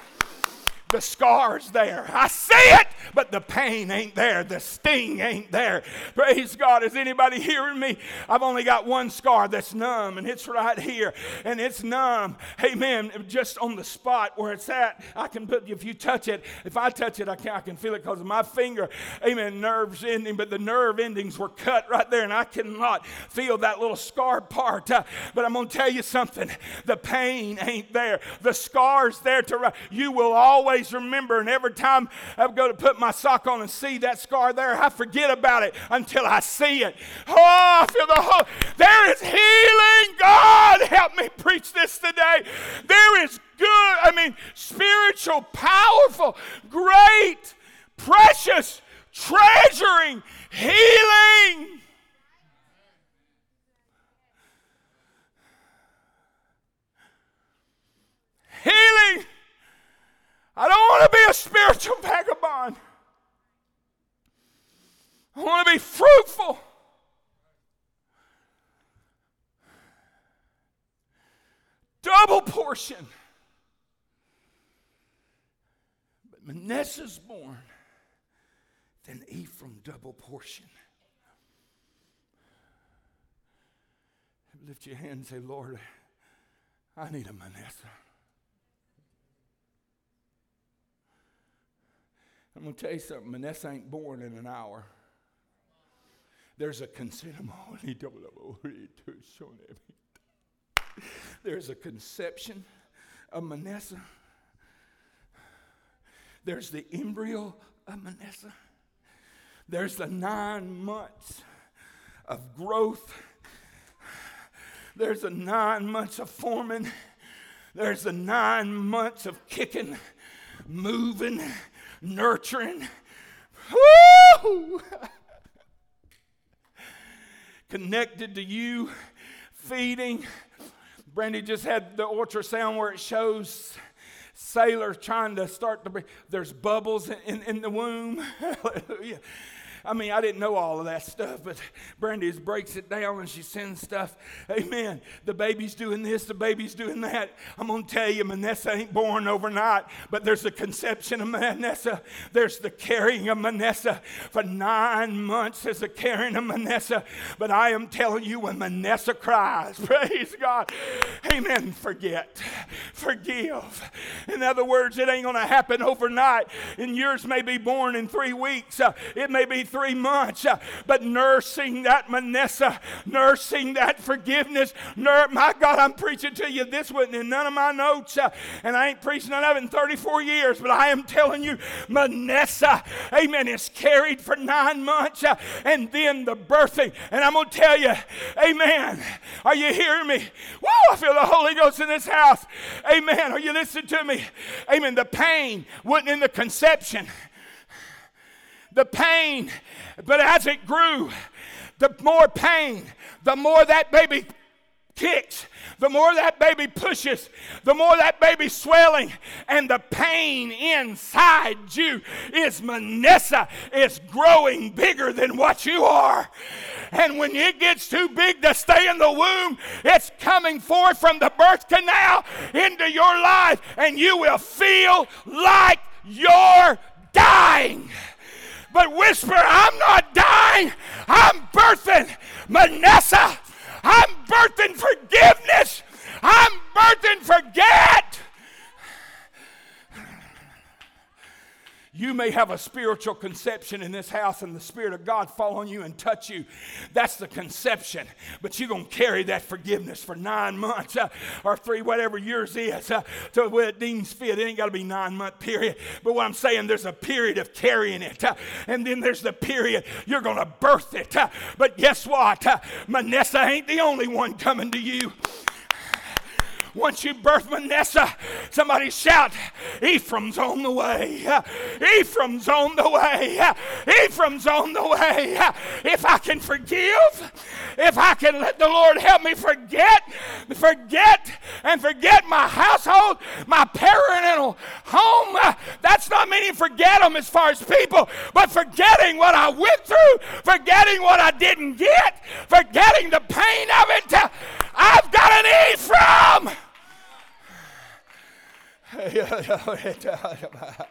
the scar's there. I see it, but the pain ain't there. The sting ain't there. Praise God. Is anybody hearing me? I've only got one scar that's numb, and it's right here. And it's numb. Amen. Just on the spot where it's at. I can put, if you touch it, if I touch it, I can, I can feel it because of my finger. Amen. Nerves ending, but the nerve endings were cut right there, and I cannot feel that little scar part. Uh, but I'm going to tell you something. The pain ain't there. The scar's there to, you will always always remember, and every time I go to put my sock on and see that scar there, I forget about it until I see it. Oh, I feel the whole, there is healing. God, help me preach this today. There is good, I mean, spiritual, powerful, great, precious, treasuring, healing. Healing I don't want to be a spiritual vagabond. I want to be fruitful. Double portion. But Manasseh's born, then Ephraim double portion. Lift your hand and say, Lord, I need a Manasseh. I'm going to tell you something. Manasseh ain't born in an hour. There's a conception. There's a conception of Manasseh. There's the embryo of Manasseh. There's the nine months of growth. There's the nine months of forming. There's the nine months of kicking, moving, nurturing. Woo! Connected to you, feeding. Brandy just had the ultrasound where it shows sailors trying to start to. There's bubbles in, in the womb. Hallelujah. I mean, I didn't know all of that stuff, but Brandy breaks it down and she sends stuff. Amen. The baby's doing this, the baby's doing that. I'm going to tell you, Manasseh ain't born overnight, but there's the conception of Manasseh. There's the carrying of Manasseh. For nine months, there's the carrying of Manasseh. But I am telling you, when Manasseh cries, praise God, amen, forget, forgive. In other words, it ain't going to happen overnight. And yours may be born in three weeks, uh, it may be three months, uh, but nursing that Manasseh, nursing that forgiveness. Nur- my God, I'm preaching to you. This wasn't in none of my notes, uh, and I ain't preached none of it in 34 years, but I am telling you, Manasseh, amen, is carried for nine months, uh, and then the birthing. And I'm going to tell you, amen. Are you hearing me? Woo, I feel the Holy Ghost in this house. Amen. Are you listening to me? Amen. The pain wasn't in the conception the pain. But as it grew, the more pain, the more that baby kicks, the more that baby pushes, the more that baby's swelling, and the pain inside you is Manasseh is growing bigger than what you are. And when it gets too big to stay in the womb, it's coming forth from the birth canal into your life, and you will feel like you're dying. But whisper, I'm not dying. I'm birthing Manasseh. I'm birthing forgiveness. I'm birthing forget. You may have a spiritual conception in this house and the Spirit of God fall on you and touch you. That's the conception. But you're going to carry that forgiveness for nine months uh, or three, whatever yours is, uh, to where it deems fit. It ain't got to be nine month period. But what I'm saying, there's a period of carrying it. Uh, and then there's the period you're going to birth it. Uh, but guess what? Uh, Manasseh ain't the only one coming to you. Once you birth Manasseh, somebody shout, Ephraim's on the way. Ephraim's on the way. Ephraim's on the way. If I can forgive, if I can let the Lord help me forget, forget, and forget my household, my parental home, that's not meaning forget them as far as people, but forgetting what I went through, forgetting what I didn't get, forgetting the pain of it. I've got an Ephraim.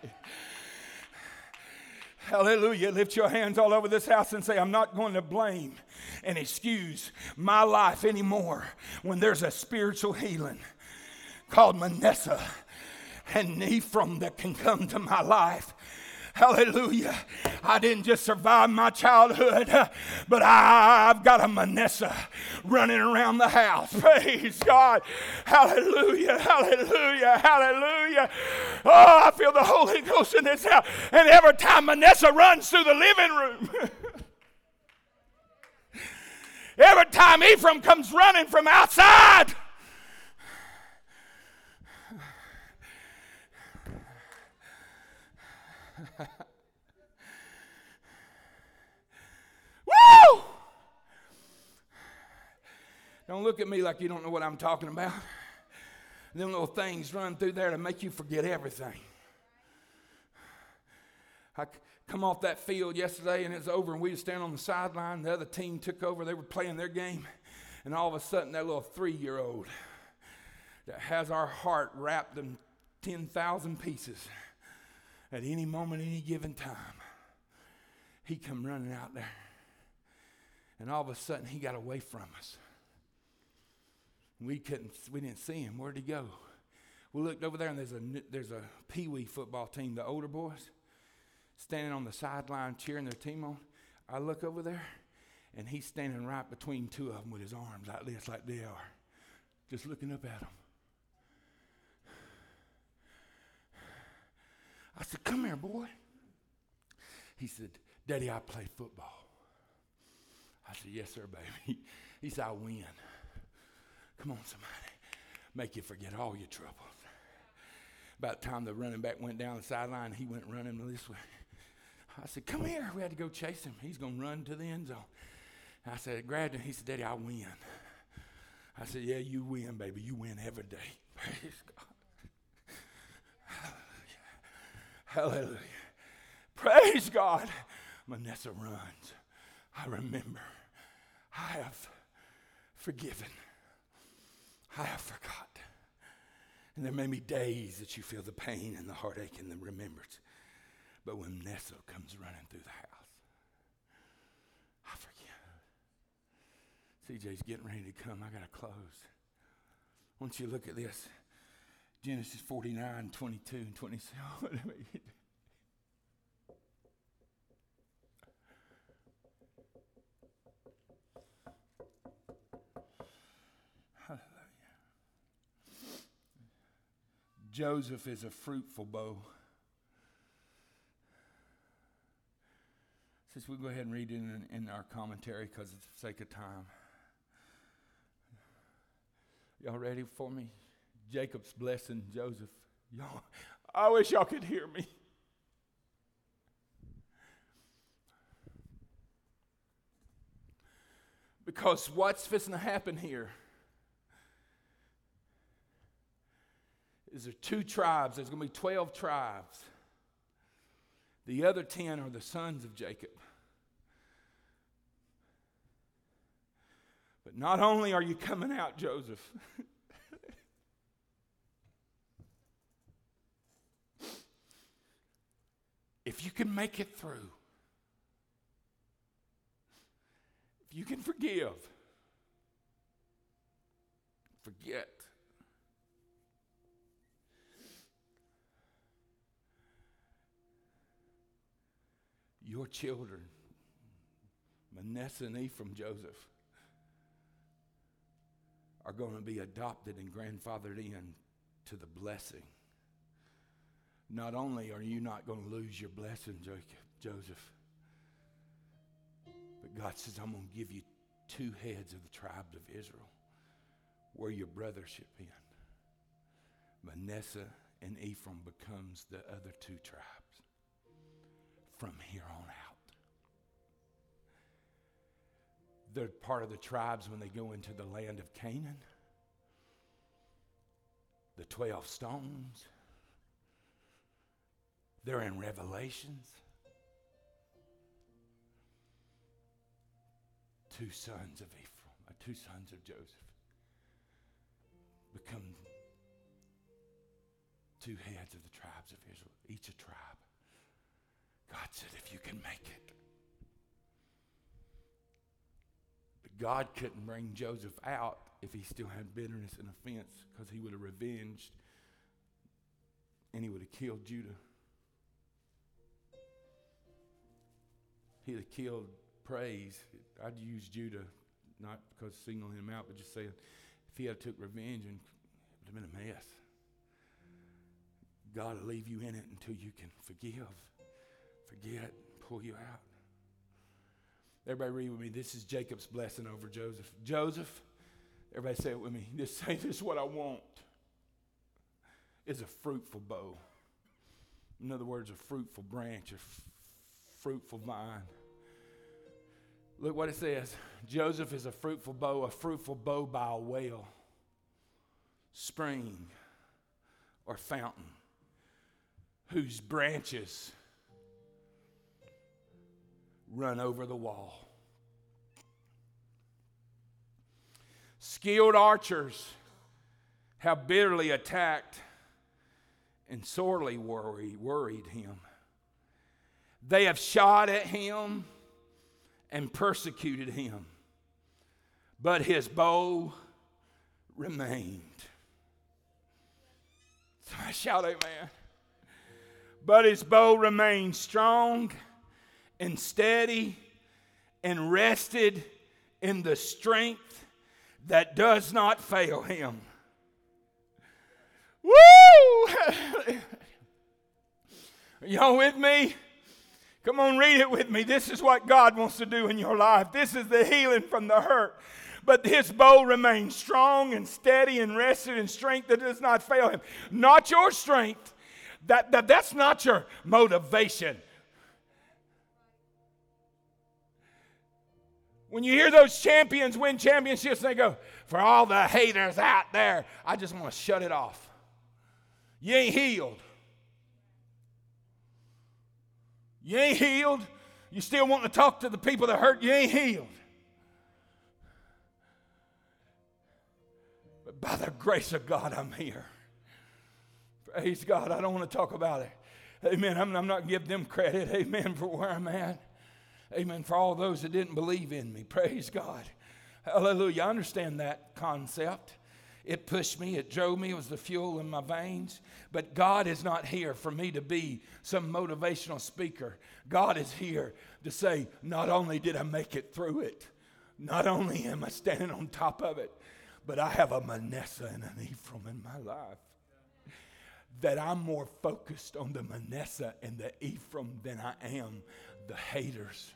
Hallelujah. Lift your hands all over this house and say, I'm not going to blame and excuse my life anymore when there's a spiritual healing called Manasseh and Ephraim that can come to my life. Hallelujah. I didn't just survive my childhood, but I've got a Manasseh running around the house. Praise God. Hallelujah. Hallelujah. Hallelujah. Oh, I feel the Holy Ghost in this house. And every time Manasseh runs through the living room, every time Ephraim comes running from outside, Woo! Don't look at me like you don't know what I'm talking about. Them little things run through there to make you forget everything. I come off that field yesterday and it's over, and we were standing on the sideline. The other team took over, they were playing their game, and all of a sudden, that little three year old that has our heart wrapped in 10,000 pieces at any moment, any given time, he come running out there. And all of a sudden, he got away from us. We couldn't, we didn't see him. Where'd he go? We looked over there, and there's a there's a pee wee football team, the older boys, standing on the sideline cheering their team on. I look over there, and he's standing right between two of them with his arms like this, like they are, just looking up at them. I said, Come here, boy. He said, Daddy, I play football. I said, Yes, sir, baby. He said, I win. Come on, somebody. Make you forget all your troubles. About the time the running back went down the sideline, he went running this way. I said, Come here. We had to go chase him. He's going to run to the end zone. I said, grabbed him. He said, Daddy, I win. I said, Yeah, you win, baby. You win every day. Praise God. Hallelujah. Hallelujah. Praise God. Manasseh runs. I remember. I have forgiven. I have forgot. And there may be days that you feel the pain and the heartache and the remembrance. But when Manasseh comes running through the house, I forget. CJ's getting ready to come. I got to close. Once you look at this, Genesis 49, 22, and 27. Joseph is a fruitful bough. Since we go ahead and read it in, in our commentary because it's the sake of time. Y'all ready for me? Jacob's blessing Joseph. Y'all, I wish y'all could hear me. Because what's fixing to happen here? Is there two tribes. There's going to be 12 tribes. The other 10 are the sons of Jacob. But not only are you coming out, Joseph, if you can make it through, if you can forgive, forget, Your children, Manasseh and Ephraim, Joseph, are going to be adopted and grandfathered in to the blessing. Not only are you not going to lose your blessing, Joseph, but God says, I'm going to give you two heads of the tribes of Israel where your brothership be. Manasseh and Ephraim becomes the other two tribes from here on out. They're part of the tribes when they go into the land of Canaan. The 12 stones. They're in Revelations. Two sons of Ephraim, or two sons of Joseph, become two heads of the tribes of Israel, each a tribe. God said, if you can make it. But God couldn't bring Joseph out if he still had bitterness and offense because he would have revenged and he would have killed Judah. He'd have killed praise. I'd use Judah, not because singling him out, but just saying if he had took revenge, and it would have been a mess. God will leave you in it until you can forgive, forget, pull you out. Everybody read with me. This is Jacob's blessing over Joseph. Joseph, everybody say it with me. Just say this what I want is a fruitful bough. In other words, a fruitful branch, a f- fruitful vine. Look what it says Joseph is a fruitful bough, a fruitful bough by a well, spring, or fountain, whose branches run over the wall. Skilled archers have bitterly attacked and sorely worried, worried him. They have shot at him and persecuted him, but his bow remained. So I shout, Amen. But his bow remained strong and steady and rested in the strength that does not fail him. Woo! Y'all with me? Come on, read it with me. This is what God wants to do in your life. This is the healing from the hurt. But his bow remains strong and steady and rested in strength that does not fail him. Not your strength. That, that, that's not your motivation. When you hear those champions win championships, they go, For all the haters out there, I just want to shut it off. You ain't healed. You ain't healed. You still want to talk to the people that hurt you ain't healed. But by the grace of God, I'm here. Praise God. I don't want to talk about it. Amen. I'm, I'm not giving them credit. Amen. For where I'm at. Amen. For all those that didn't believe in me. Praise God. Hallelujah. I understand that concept. It pushed me, it drove me, it was the fuel in my veins. But God is not here for me to be some motivational speaker. God is here to say, not only did I make it through it, not only am I standing on top of it, but I have a Manasseh and an Ephraim in my life. That I'm more focused on the Manasseh and the Ephraim than I am the haters.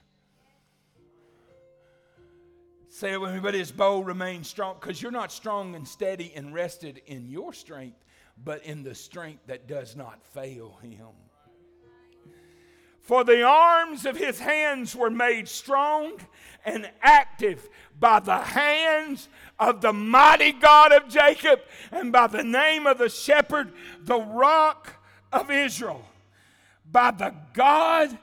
Say it with me, but his bow remains strong because you're not strong and steady and rested in your strength, but in the strength that does not fail him. For the arms of his hands were made strong and active by the hands of the mighty God of Jacob and by the name of the shepherd, the rock of Israel. By the God,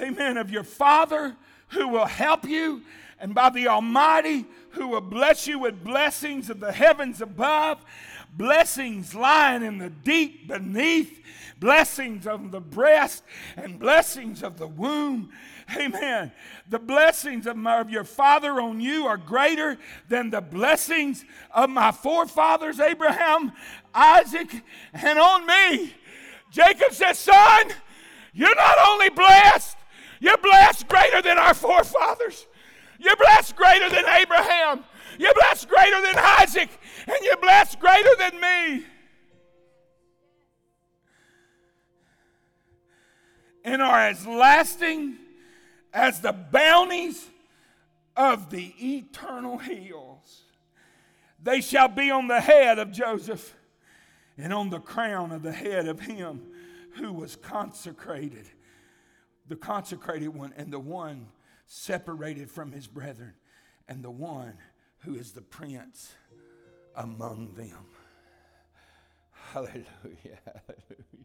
amen, of your father who will help you and by the Almighty who will bless you with blessings of the heavens above, blessings lying in the deep beneath, blessings of the breast, and blessings of the womb. Amen. The blessings of, my, of your father on you are greater than the blessings of my forefathers, Abraham, Isaac, and on me. Jacob says, Son, you're not only blessed, you're blessed greater than our forefathers. You're blessed greater than Abraham. You're blessed greater than Isaac. And you're blessed greater than me. And are as lasting as the bounties of the eternal hills. They shall be on the head of Joseph and on the crown of the head of him who was consecrated, the consecrated one, and the one separated from his brethren, and the one who is the prince among them. Hallelujah. Hallelujah.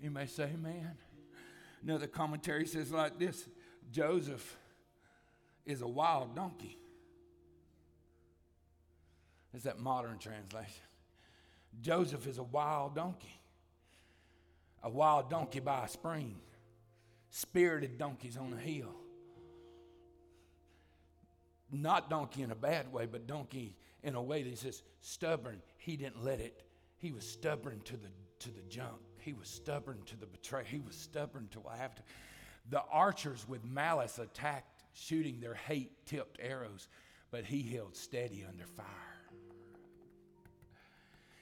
You may say, man. Another commentary says like this Joseph is a wild donkey. Is that modern translation? Joseph is a wild donkey. A wild donkey by a spring. Spirited donkeys on a hill. Not donkey in a bad way, but donkey in a way that says stubborn. He didn't let it. He was stubborn to the to the junk. He was stubborn to the betrayal. He was stubborn to what happened. The archers with malice attacked, shooting their hate tipped arrows, but he held steady under fire.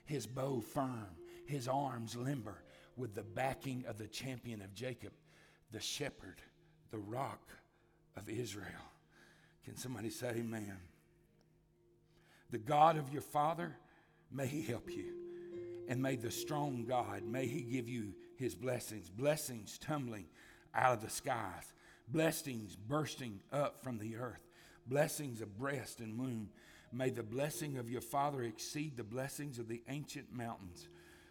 His bow firm, his arms limber, with the backing of the champion of Jacob, the shepherd, the rock of Israel. Can somebody say amen? The God of your father, may he help you. And may the strong God, may he give you his blessings, blessings tumbling out of the skies, blessings bursting up from the earth, blessings of breast and womb. May the blessing of your father exceed the blessings of the ancient mountains,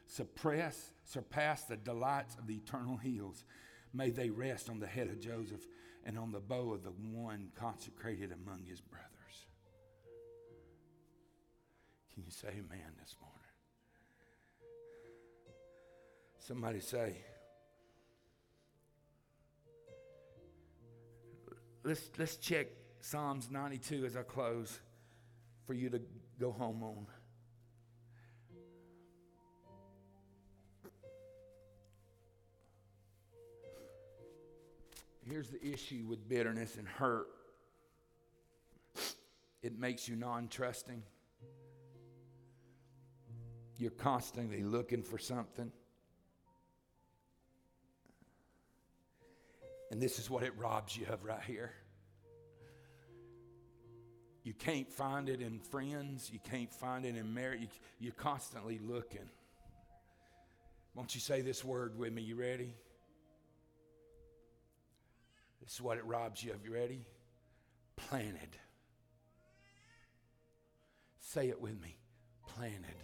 suppress, surpass the delights of the eternal hills. May they rest on the head of Joseph and on the bow of the one consecrated among his brothers. Can you say amen this morning? Somebody say, let's, let's check Psalms 92 as I close for you to go home on. Here's the issue with bitterness and hurt it makes you non trusting. You're constantly looking for something. And this is what it robs you of right here. You can't find it in friends. You can't find it in marriage. You, are constantly looking. Won't you say this word with me? You ready? This is what it robs you of. You ready? Planted. Say it with me. Planted.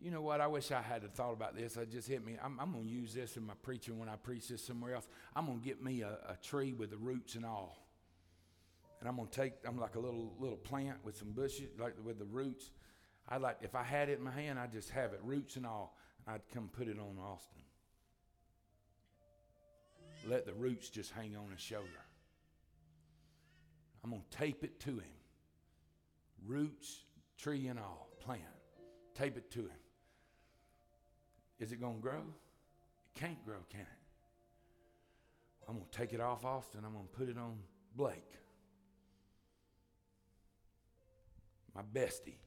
You know what? I wish I had thought about this. It just hit me. I'm, I'm going to use this in my preaching when I preach this somewhere else. I'm going to get me a, a tree with the roots and all. And I'm going to take, I'm like a little little plant with some bushes, like with the roots. I like, if I had it in my hand, I'd just have it, roots and all. I'd come put it on Austin. Let the roots just hang on his shoulder. I'm going to tape it to him. Roots, tree, and all, plant. Tape it to him. Is it going to grow? It can't grow, can it? I'm going to take it off Austin. I'm going to put it on Blake. My bestie.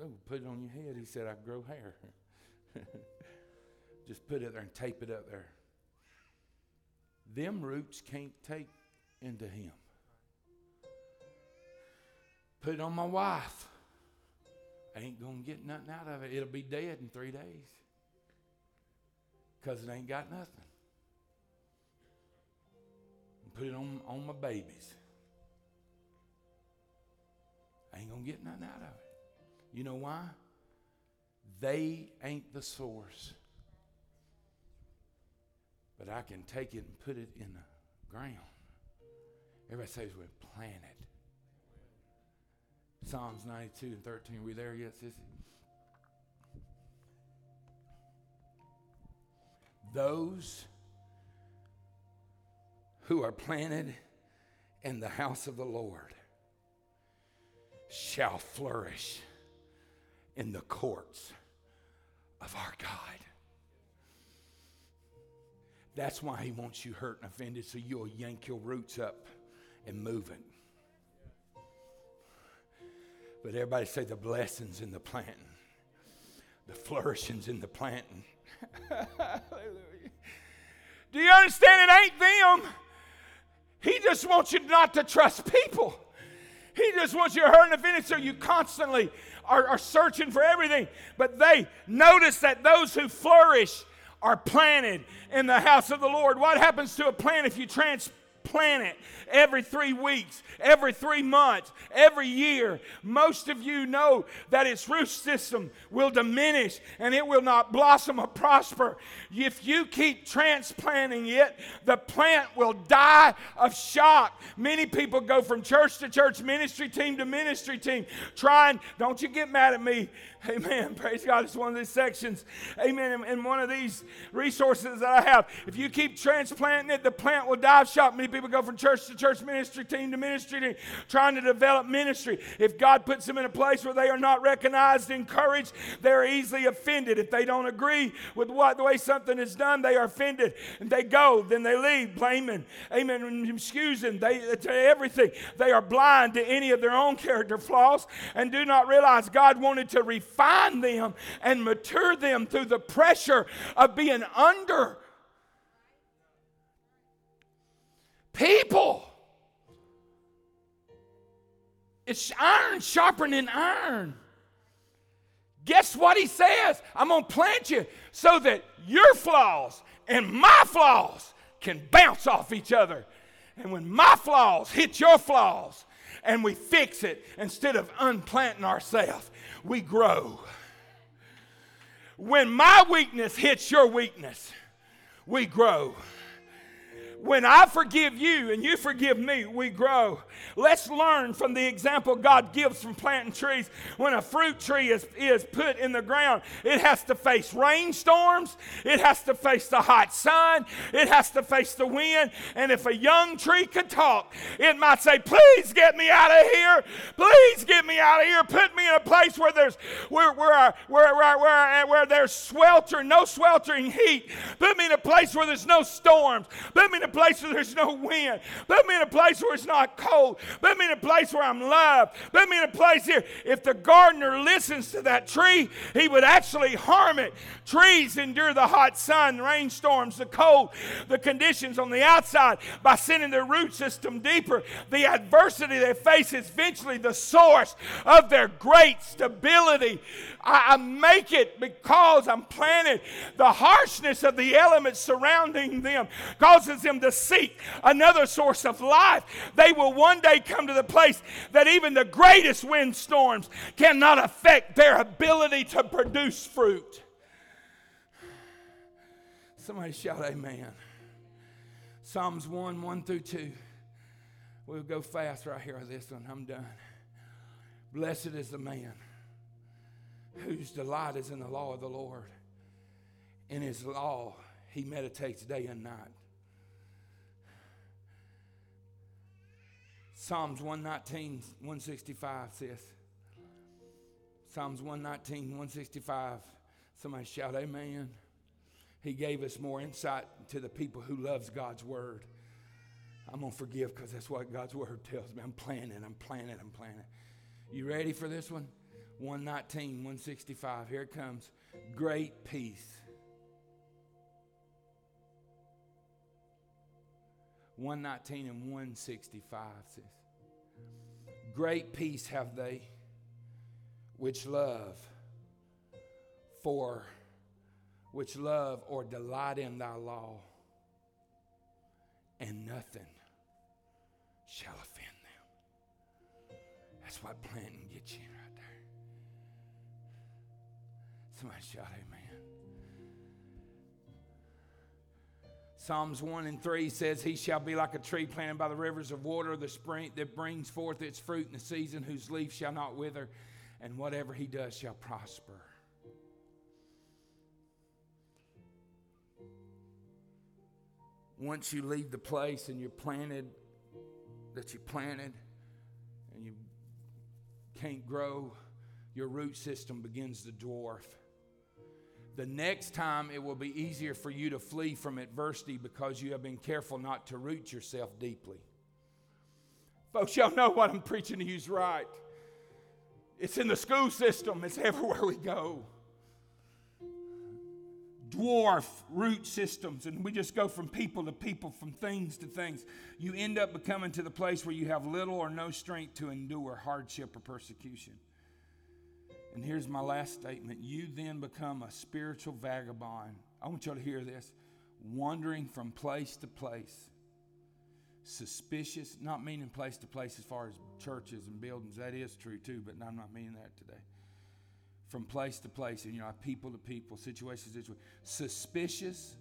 Oh, put it on your head. He said, I grow hair. Just put it there and tape it up there. Them roots can't take into him. Put it on my wife. I ain't going to get nothing out of it. It'll be dead in three days because it ain't got nothing. Put it on, on my babies. I ain't going to get nothing out of it. You know why? They ain't the source. But I can take it and put it in the ground. Everybody says we're planted. Psalms 92 and 13. Are we there yet, sissy? Those who are planted in the house of the Lord shall flourish in the courts of our God. That's why He wants you hurt and offended, so you'll yank your roots up and move it. But everybody say the blessings in the planting, the flourishings in the planting. Hallelujah. Do you understand? It ain't them. He just wants you not to trust people. He just wants you hurt and offended, so you constantly are, are searching for everything. But they notice that those who flourish are planted in the house of the Lord. What happens to a plant if you transplant? Planet every three weeks, every three months, every year. Most of you know that its root system will diminish and it will not blossom or prosper. If you keep transplanting it, the plant will die of shock. Many people go from church to church, ministry team to ministry team, trying, don't you get mad at me. Amen. Praise God. It's one of these sections. Amen. In, one of these resources that I have. If you keep transplanting it, the plant will die of shock. Many people go from church to church, ministry team to ministry team, trying to develop ministry. If God puts them in a place where they are not recognized, encouraged, they're easily offended. If they don't agree with what the way something is done, they are offended. And they go, then they leave, blaming, amen, excusing they to everything. They are blind to any of their own character flaws and do not realize God wanted to refine them and mature them through the pressure of being under people. It's iron sharpening iron. Guess what he says? I'm going to plant you so that your flaws and my flaws can bounce off each other. And when my flaws hit your flaws and we fix it instead of unplanting ourselves, we grow. When my weakness hits your weakness, we grow. When I forgive you and you forgive me, we grow. Let's learn from the example God gives from planting trees. When a fruit tree is, is put in the ground, it has to face rainstorms, it has to face the hot sun, it has to face the wind. And if a young tree could talk, it might say, Please get me out of here. Please get me out of here. Put me in a place where there's where, where, where, where, where, where there's swelter, no sweltering heat. Put me in a place where there's no storms. Put me in a place where there's no wind. Put me in a place where it's not cold. Put me in a place where I'm loved. Put me in a place here. If the gardener listens to that tree, he would actually harm it. Trees endure the hot sun, rainstorms, the cold, the conditions on the outside by sending their root system deeper. The adversity they face is eventually the source of their great stability. I, I make it because I'm planted. The harshness of the elements surrounding them causes them to seek another source of life. They will one day come to the place that even the greatest windstorms cannot affect their ability to produce fruit. Somebody shout, Amen. Psalms 1 1 through 2. We'll go fast right here on this one. I'm done. Blessed is the man whose delight is in the law of the Lord. In his law, he meditates day and night. Psalms 119, 165 says, Psalms 119, 165. Somebody shout, Amen. He gave us more insight to the people who loves God's word. I'm going to forgive because that's what God's word tells me. I'm planning, I'm planning, I'm planning. You ready for this one? 119, 165. Here it comes. Great peace. 119 and 165 says, Great peace have they which love for which love or delight in thy law, and nothing shall offend them. That's what planting gets you. Somebody shout amen. Psalms 1 and 3 says, He shall be like a tree planted by the rivers of water, the spring that brings forth its fruit in the season, whose leaf shall not wither, and whatever he does shall prosper. Once you leave the place and you're planted, that you planted, and you can't grow, your root system begins to dwarf the next time it will be easier for you to flee from adversity because you have been careful not to root yourself deeply. Folks, y'all know what I'm preaching to you's right. It's in the school system, it's everywhere we go. dwarf root systems and we just go from people to people, from things to things, you end up becoming to the place where you have little or no strength to endure hardship or persecution. And here's my last statement you then become a spiritual vagabond. I want y'all to hear this wandering from place to place, suspicious, not meaning place to place as far as churches and buildings. That is true too, but I'm not meaning that today from place to place, and you know, people to people, situations to suspicious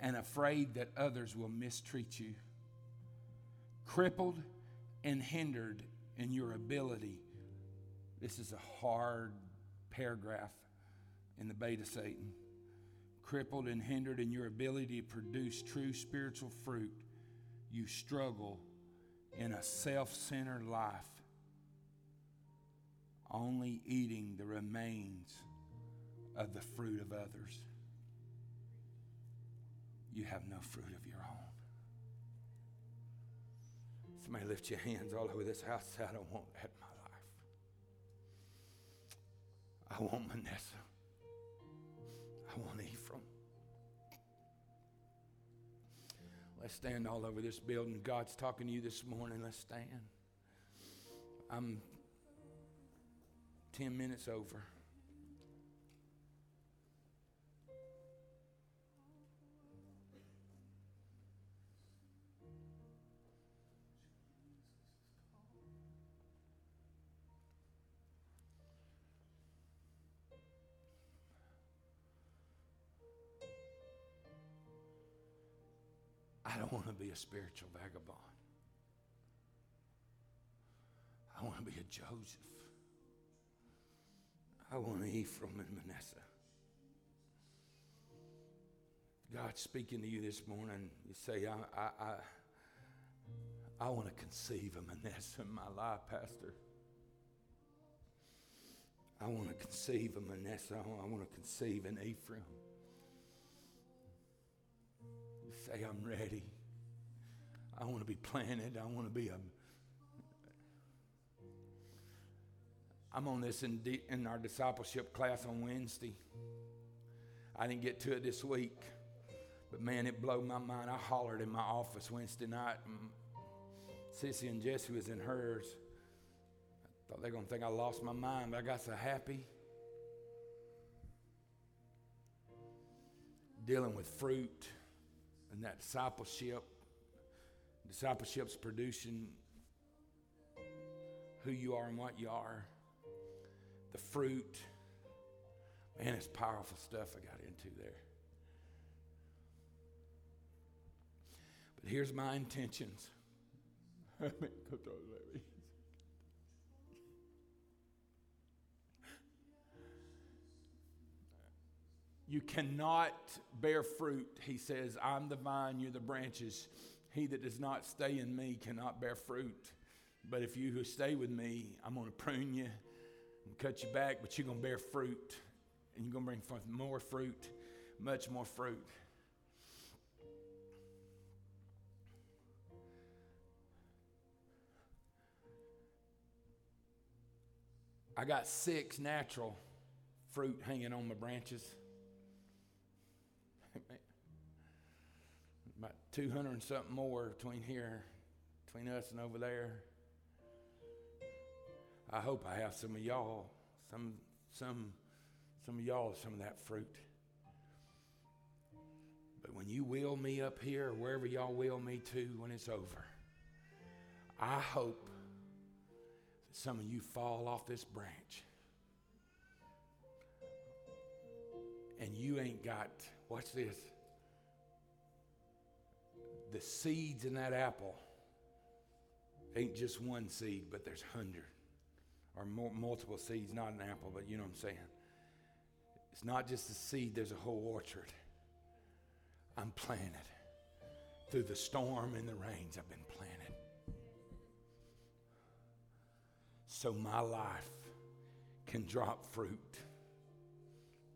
and afraid that others will mistreat you, crippled and hindered in your ability. This is a hard paragraph in the bait of Satan. Crippled and hindered in your ability to produce true spiritual fruit, you struggle in a self centered life only eating the remains of the fruit of others. You have no fruit of your own. Somebody lift your hands all over this house. I don't want that I want Manasseh. I want Ephraim. Let's stand all over this building. God's talking to you this morning. Let's stand. I'm 10 minutes over. Be a spiritual vagabond. I want to be a Joseph. I want an Ephraim and Manasseh. God's speaking to you this morning. You say, I, I, I, I want to conceive a Manasseh in my life, Pastor. I want to conceive a Manasseh. I want to conceive an Ephraim. You say, I'm ready. I want to be planted. I want to be a I'm on this in, in our discipleship class on Wednesday. I didn't get to it this week, but man, it blew my mind. I hollered in my office Wednesday night. And Sissy and Jesse was in hers. I thought they're going to think I lost my mind, but I got so happy. Dealing with fruit and that discipleship. Discipleship's producing who you are and what you are the fruit. Man, it's powerful stuff I got into there. But here's my intentions. you cannot bear fruit. He says, I'm the vine, you're the branches. He that does not stay in me cannot bear fruit. But if you who stay with me, I'm going to prune you and cut you back, but you're going to bear fruit. And you're going to bring forth more fruit, much more fruit. I got six natural fruit hanging on my branches. About 200 and something more between here, between us and over there. I hope I have some of y'all, some, some, some of y'all, some of that fruit. But when you wheel me up here, wherever y'all wheel me to when it's over, I hope that some of you fall off this branch. And you ain't got, watch this, the seeds in that apple ain't just one seed, but there's hundreds or more, multiple seeds, not an apple, but you know what I'm saying. It's not just a seed, there's a whole orchard. I'm planted. Through the storm and the rains, I've been planted. So my life can drop fruit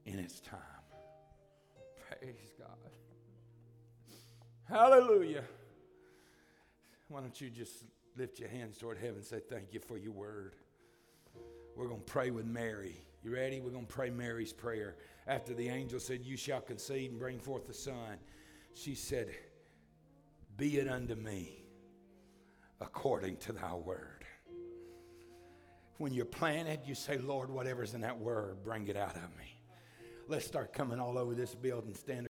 in its time. Praise. Hallelujah. Why don't you just lift your hands toward heaven and say, Thank you for your word. We're going to pray with Mary You ready? We're going to pray Mary's prayer. After the angel said, You shall conceive and bring forth a son, she said, Be it unto me according to thy word. When you're planted, you say, Lord, whatever's in that word, bring it out of me. Let's start coming all over this building, standing.